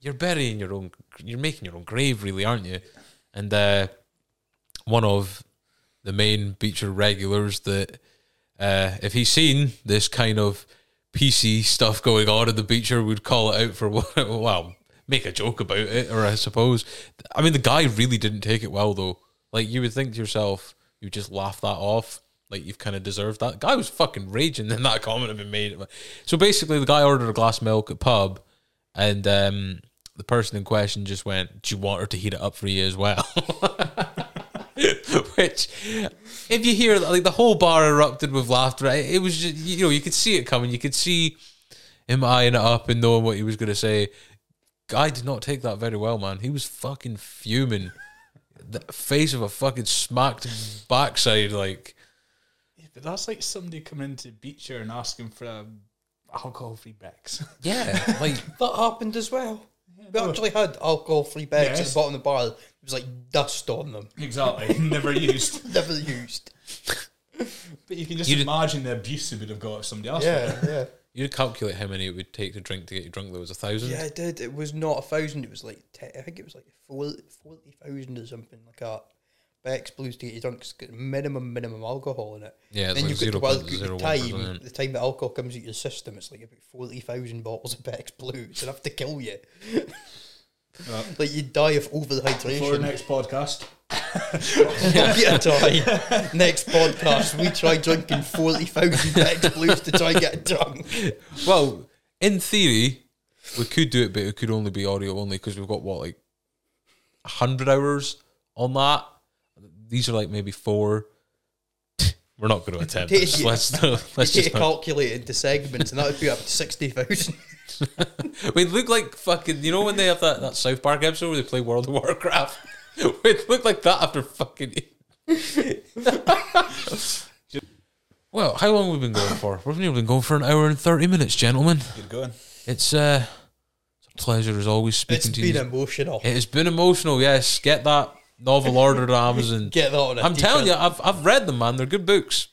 Speaker 1: you're burying your own you're making your own grave really, aren't you? And uh one of the main Beacher regulars that uh if he's seen this kind of PC stuff going on in the Beacher would call it out for [LAUGHS] well, make a joke about it, or I suppose I mean the guy really didn't take it well though. Like you would think to yourself, you just laugh that off. Like you've kind of deserved that. guy was fucking raging, and [LAUGHS] that comment had been made. So basically, the guy ordered a glass of milk at pub, and um, the person in question just went, "Do you want her to heat it up for you as well?" [LAUGHS] [LAUGHS] Which, if you hear like the whole bar erupted with laughter, it it was just you know you could see it coming. You could see him eyeing it up and knowing what he was going to say. Guy did not take that very well, man. He was fucking fuming. The face of a fucking smacked backside, like
Speaker 3: Yeah, but that's like somebody coming into Beacher and asking for a alcohol-free Beck's.
Speaker 1: yeah, [LAUGHS] like
Speaker 2: That happened as well. We actually had alcohol-free bags at
Speaker 3: Yes.
Speaker 2: the bottom of the bar. It was like dust on them.
Speaker 3: exactly. [LAUGHS] Never used. [LAUGHS]
Speaker 2: Never used.
Speaker 3: But you can just
Speaker 1: You did-
Speaker 3: imagine the abuse it would have got if somebody else.
Speaker 2: Yeah, yeah.
Speaker 1: you'd calculate how many it would take to drink to get you drunk. There was a thousand.
Speaker 2: Yeah, it did. It was not a thousand. It was like te- I think it was like forty thousand or something like that. Beck's Blues to get you drunk. 'cause it's got minimum minimum alcohol in it.
Speaker 1: Yeah,
Speaker 2: then
Speaker 1: like
Speaker 2: you've got to work out the
Speaker 1: 0.01%.
Speaker 2: time. The time that alcohol comes out your system, it's like about forty thousand bottles of Beck's Blue. It's enough to kill you.
Speaker 3: Well, uh, [LAUGHS]
Speaker 2: Like you die of overhydration.
Speaker 3: for
Speaker 2: overhydration.
Speaker 3: next podcast. [LAUGHS]
Speaker 2: get a tie. Next podcast, we try drinking forty thousand Beck's Blues to try and get drunk.
Speaker 1: Well, in theory, we could do it, but it could only be audio only because we've got what like hundred hours on that. These are like maybe four. [LAUGHS] We're not going to attempt this. Let's let's
Speaker 2: Let's
Speaker 1: just. Not.
Speaker 2: calculate it into segments, and that would be up to sixty thousand. [LAUGHS]
Speaker 1: We look like fucking. You know when they have that, that South Park episode where they play World of Warcraft. [LAUGHS] We look like that after fucking. well, how long have we been going for? We've nearly been going for an hour and thirty minutes, gentlemen.
Speaker 3: Get going.
Speaker 1: It's uh, it's a pleasure as always speaking
Speaker 2: It's
Speaker 1: to you.
Speaker 2: It's been emotional.
Speaker 1: It has been emotional, yes. Get that novel ordered on Amazon. [LAUGHS]
Speaker 2: Get that on
Speaker 1: I'm telling you. I've I've read them, man. They're good books.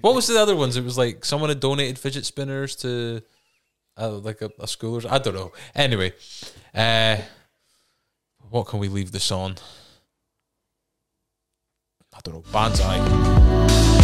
Speaker 1: What was the other ones? It was like someone had donated fidget spinners to uh, like a, a school or s- I don't know. Anyway, uh, what can we leave this on? I don't know. Banzai.